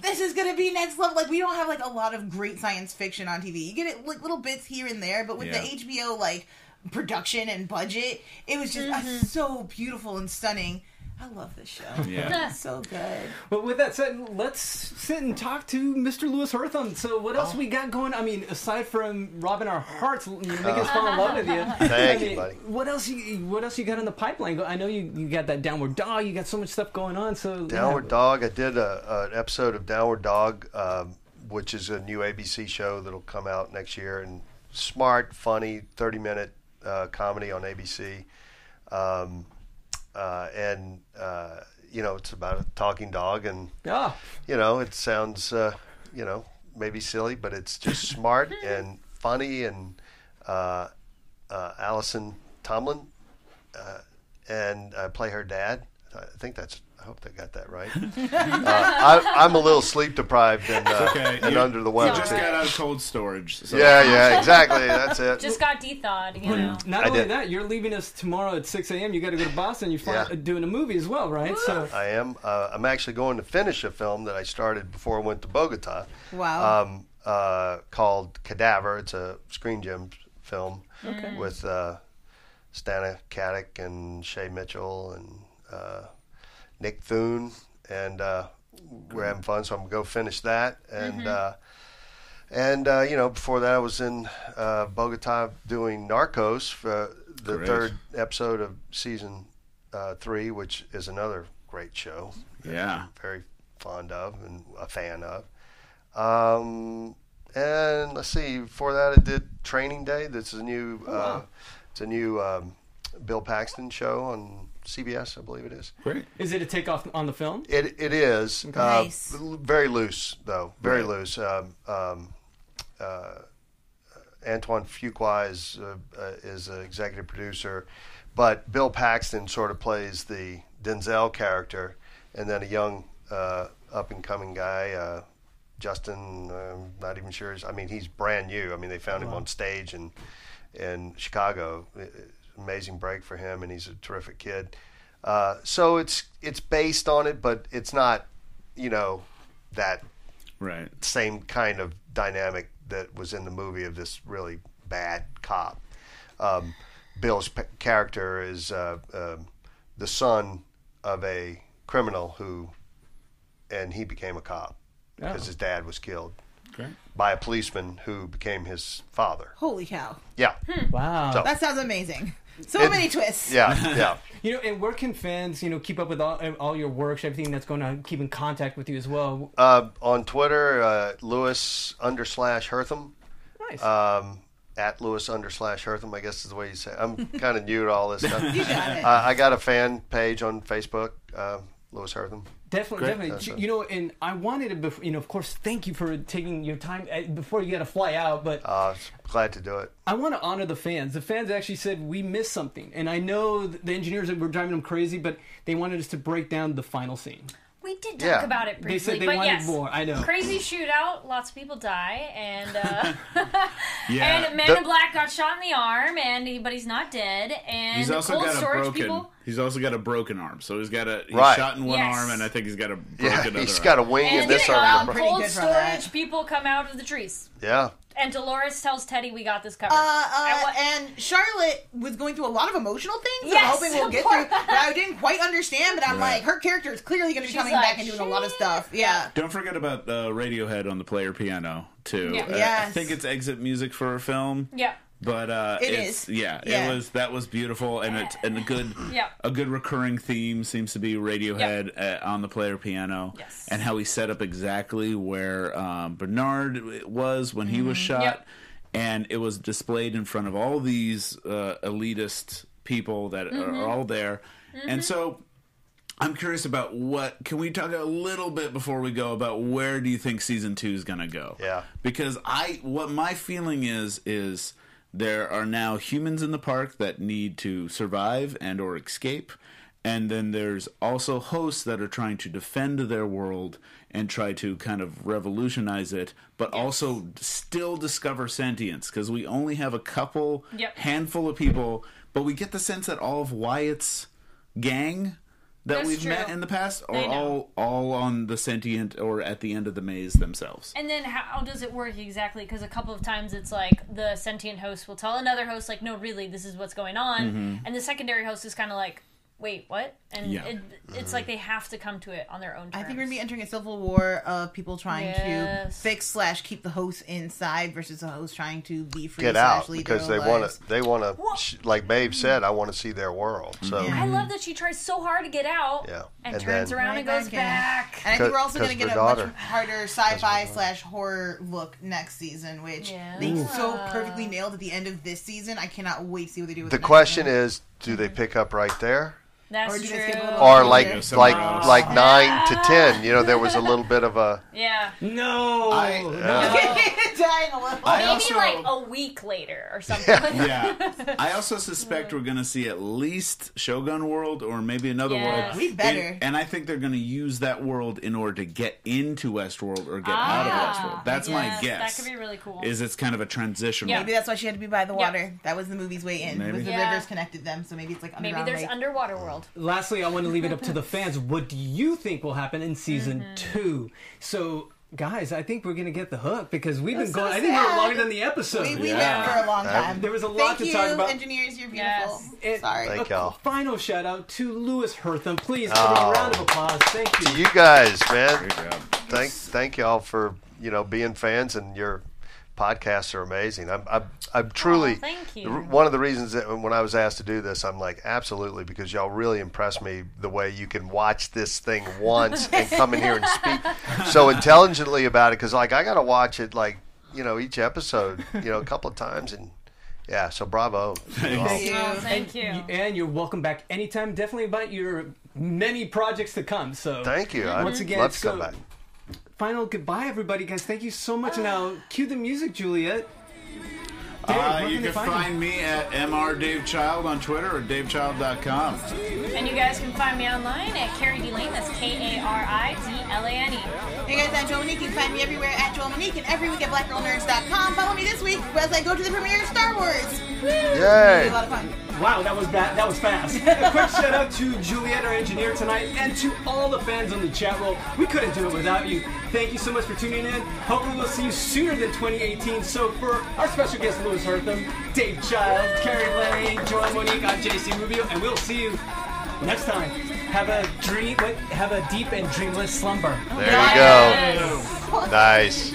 This is gonna be next level. Like we don't have like a lot of great science fiction on TV. You get it like little bits here and there, but with Yeah. the HBO like production and budget, it was just uh, Mm-hmm. so beautiful and stunning. I love this show. yeah. It's so good. But with that said, let's sit and talk to Mr. Louis Herthum. So, what Oh. else we got going? I mean, aside from robbing our hearts, you know, making us fall in love with you. Thank I you, buddy. What else? You, what else you got in the pipeline? I know you, you got that Downward Dog. You got so much stuff going on. So Downward yeah. Dog. I did a, an episode of Downward Dog, um, which is a new ABC show that'll come out next year. And smart, funny, thirty minute uh, comedy on ABC. Um, uh, and uh, you know, it's about a talking dog, and Ah, you know, it sounds uh, you know maybe silly, but it's just smart and funny. And uh, uh, Allison Tolman, uh, and I play her dad. I think that's. I hope they got that right. uh, I, I'm a little sleep deprived and, uh, okay. and You- under the weather. You just too. got out of cold storage. So. yeah, yeah, exactly. That's it. Just got de-thawed, you know. not I only did. that, you're leaving us tomorrow at 6 a.m. You got to go to Boston. You're fly- Yeah. doing a movie as well, right? So, I am. Uh, I'm actually going to finish a film that I started before I went to Bogota. Wow. Um, uh, called Cadaver. It's a Screen Gem film with uh, Stana Katic and Shay Mitchell and uh, Nick Thune and uh, we're having fun. So I'm gonna go finish that, and uh, and uh, you know before that I was in uh, Bogota doing Narcos for the Great. third episode of season uh, three, which is another great show. Yeah. very fond of and a fan of. Um, and let's see, before that, I did Training Day. This is a new, uh, it's a new um, Bill Paxton show on CBS, I believe it is. Great. Is it a takeoff on the film? It it is uh, Nice. l- very loose though, very Right. loose. Um, um, uh, Antoine Fuqua is uh, uh, is an executive producer, but Bill Paxton sort of plays the Denzel character, and then a young uh, up and coming guy, uh, Justin. Um, not even sure. I mean, he's brand new. I mean, they found him on stage in in Chicago. It- it's an amazing break for him, and he's a terrific kid. Uh, so it's it's based on it, but it's not, you know, that Right. same kind of dynamic that was in the movie of this really bad cop. Um, Bill's p- character is uh, um the son of a criminal who, and he became a cop because Oh. his dad was killed Great. by a policeman who became his father. Holy cow. Yeah, Wow. So- That sounds amazing. So It- many twists. yeah, yeah. You know, and where can fans, you know, keep up with all, all your works, everything that's going on, keep in contact with you as well? Uh, on Twitter, uh, Louis under slash Herthum. Nice. um, at Louis under slash Herthum, I guess is the way you say. It. I'm kind of new to all this stuff. You got it. Uh, I got a fan page on Facebook, uh, Louis Herthum. Definitely, Great. definitely. That's You- know, and I wanted to, bef- you know, of course, thank you for taking your time uh, before you got to fly out. But Uh, glad to do it. I want to honor the fans. The fans actually said we missed something, and I know the engineers that were driving them crazy, but they wanted us to break down the final scene. We did talk Yeah. about it They briefly, said they but wanted yes, more. I know. crazy shootout. Lots of people die, and uh, Yeah. and Man The- in Black got shot in the arm, and he, but he's not dead. And He's also cold got a storage broken. people. He's also got a broken arm. So he's got a he's Right. shot in one Yes. arm, and I think he's got a broken Yeah, other he's arm. got a wing in And this uh, arm. pretty cold good for that. storage people come out of the trees. Yeah, And Dolores tells Teddy, "We got this covered." Uh, uh, And what- and Charlotte was going through a lot of emotional things. Yes. I'm hoping we'll get through. That I didn't quite understand, but I'm Right. like, her character is clearly going to be She's coming like, back and doing a lot of stuff. Yeah. Don't forget about uh, Radiohead on the player piano too. Yeah. Uh, I think it's exit music for a film. yeah, But uh, It it's, is. Yeah, Yeah. it was that was beautiful, and it's and a good Yeah. a good recurring theme seems to be Radiohead uh, on the player piano, Yes. and how he set up exactly where um, Bernard was when he was shot, Mm-hmm. Yep. and it was displayed in front of all these uh, elitist people that Mm-hmm. are all there, and so. I'm curious about what. Can we talk a little bit before we go about where do you think season two is going to go? Yeah. Because I, what my feeling is, is there are now humans in the park that need to survive and or escape, and then there's also hosts that are trying to defend their world and try to kind of revolutionize it, but also still discover sentience because we only have a couple Yep. handful of people, but we get the sense that all of Wyatt's gang that That's we've true. met in the past are all all on the sentient or at the end of the maze themselves. And then how does it work exactly? Because a couple of times it's like the sentient host will tell another host, like, no, really, this is what's going on. Mm-hmm. And the secondary host is kind of like, wait, what? And. Yeah. it, it's like they have to come to it on their own terms. I think we're going to be entering a civil war of people trying to fix slash keep the host inside versus a host trying to be free get out because they want to. They want to, like Babe said, I want to see their world. So I love that she tries so hard to get out Yeah. and, And turns then- around and goes back back. And I think we're also going to get a daughter. much harder sci-fi slash horror look next season, which Yeah. they so perfectly nailed at the end of this season. I cannot wait to see what they do with the next question season. is, do they pick up right there? That's Or do they true. skip a little or like yeah. like Somewhere like nine to ten. You know, there was a little bit of a yeah. No, I- no. dying a little. I Maybe also- like a week later or something. yeah. I also suspect we're going to see at least Shogun World or maybe another Yes. world. We better. And, and I think they're going to use that world in order to get into Westworld or get Ah, out of Westworld. That's my yes, guess. That could be really cool. Is it's kind of a transitional. Yeah. Maybe that's why she had to be by the Yeah. water. That was the movie's way in. Maybe. Was the Yeah. rivers connected them, so maybe it's like underwater. Maybe there's lake. underwater world. Lastly, I want to leave it up to the fans. What do you think will happen in season Mm-hmm. two? So guys, I think we're gonna get the hook because we've been That's going. so I think we're longer than the episode. We, we Yeah. went for a long time. There was a lot Thank to you, talk about. engineers. You're beautiful. Yes. And Sorry. Thank a y'all. Final shout out to Louis Herthum. Please give Oh. a round of applause. Thank you. You guys, man. Great job. Thank thank y'all for you know being fans and your podcasts are amazing. I'm I'm, I'm truly Aw, thank you. one of the reasons that when I was asked to do this, I'm like absolutely because y'all really impressed me the way you can watch this thing once and come in here and speak so intelligently about it. Because like I got to watch it like you know each episode you know a couple of times and yeah. So bravo. Thank you. Oh, thank you. And, and you're welcome back anytime. Definitely about your many projects to come. So Thank you. I'd Once again, love to so- come back. Final goodbye, everybody, guys. Thank you so much. Now, cue the music, Juliet. Dave, Uh, you they can find me at mrdavechild on Twitter or davechild.com. And you guys can find me online at Kari D Lane. That's K A R I D L A N E. Hey guys, I'm Joelle Monique. You can find me everywhere at Joelle Monique and every week at blackgirlnerds.com. Follow me this week as I go to the premiere of Star Wars. Woo! It'll be Yay. a lot of fun. Wow, that was bad. That was fast. A quick shout out to Juliet, our engineer tonight, and to all the fans on the chat roll. We couldn't do it without you. Thank you so much for tuning in. Hopefully, we'll see you sooner than 2018. So, for our special guest, Louis Herthum, Dave Child, Kari Lane, Joelle Monique, I'm JC Rubio, and we'll see you next time. Have a dream. Have a deep and dreamless slumber. There you go. Nice.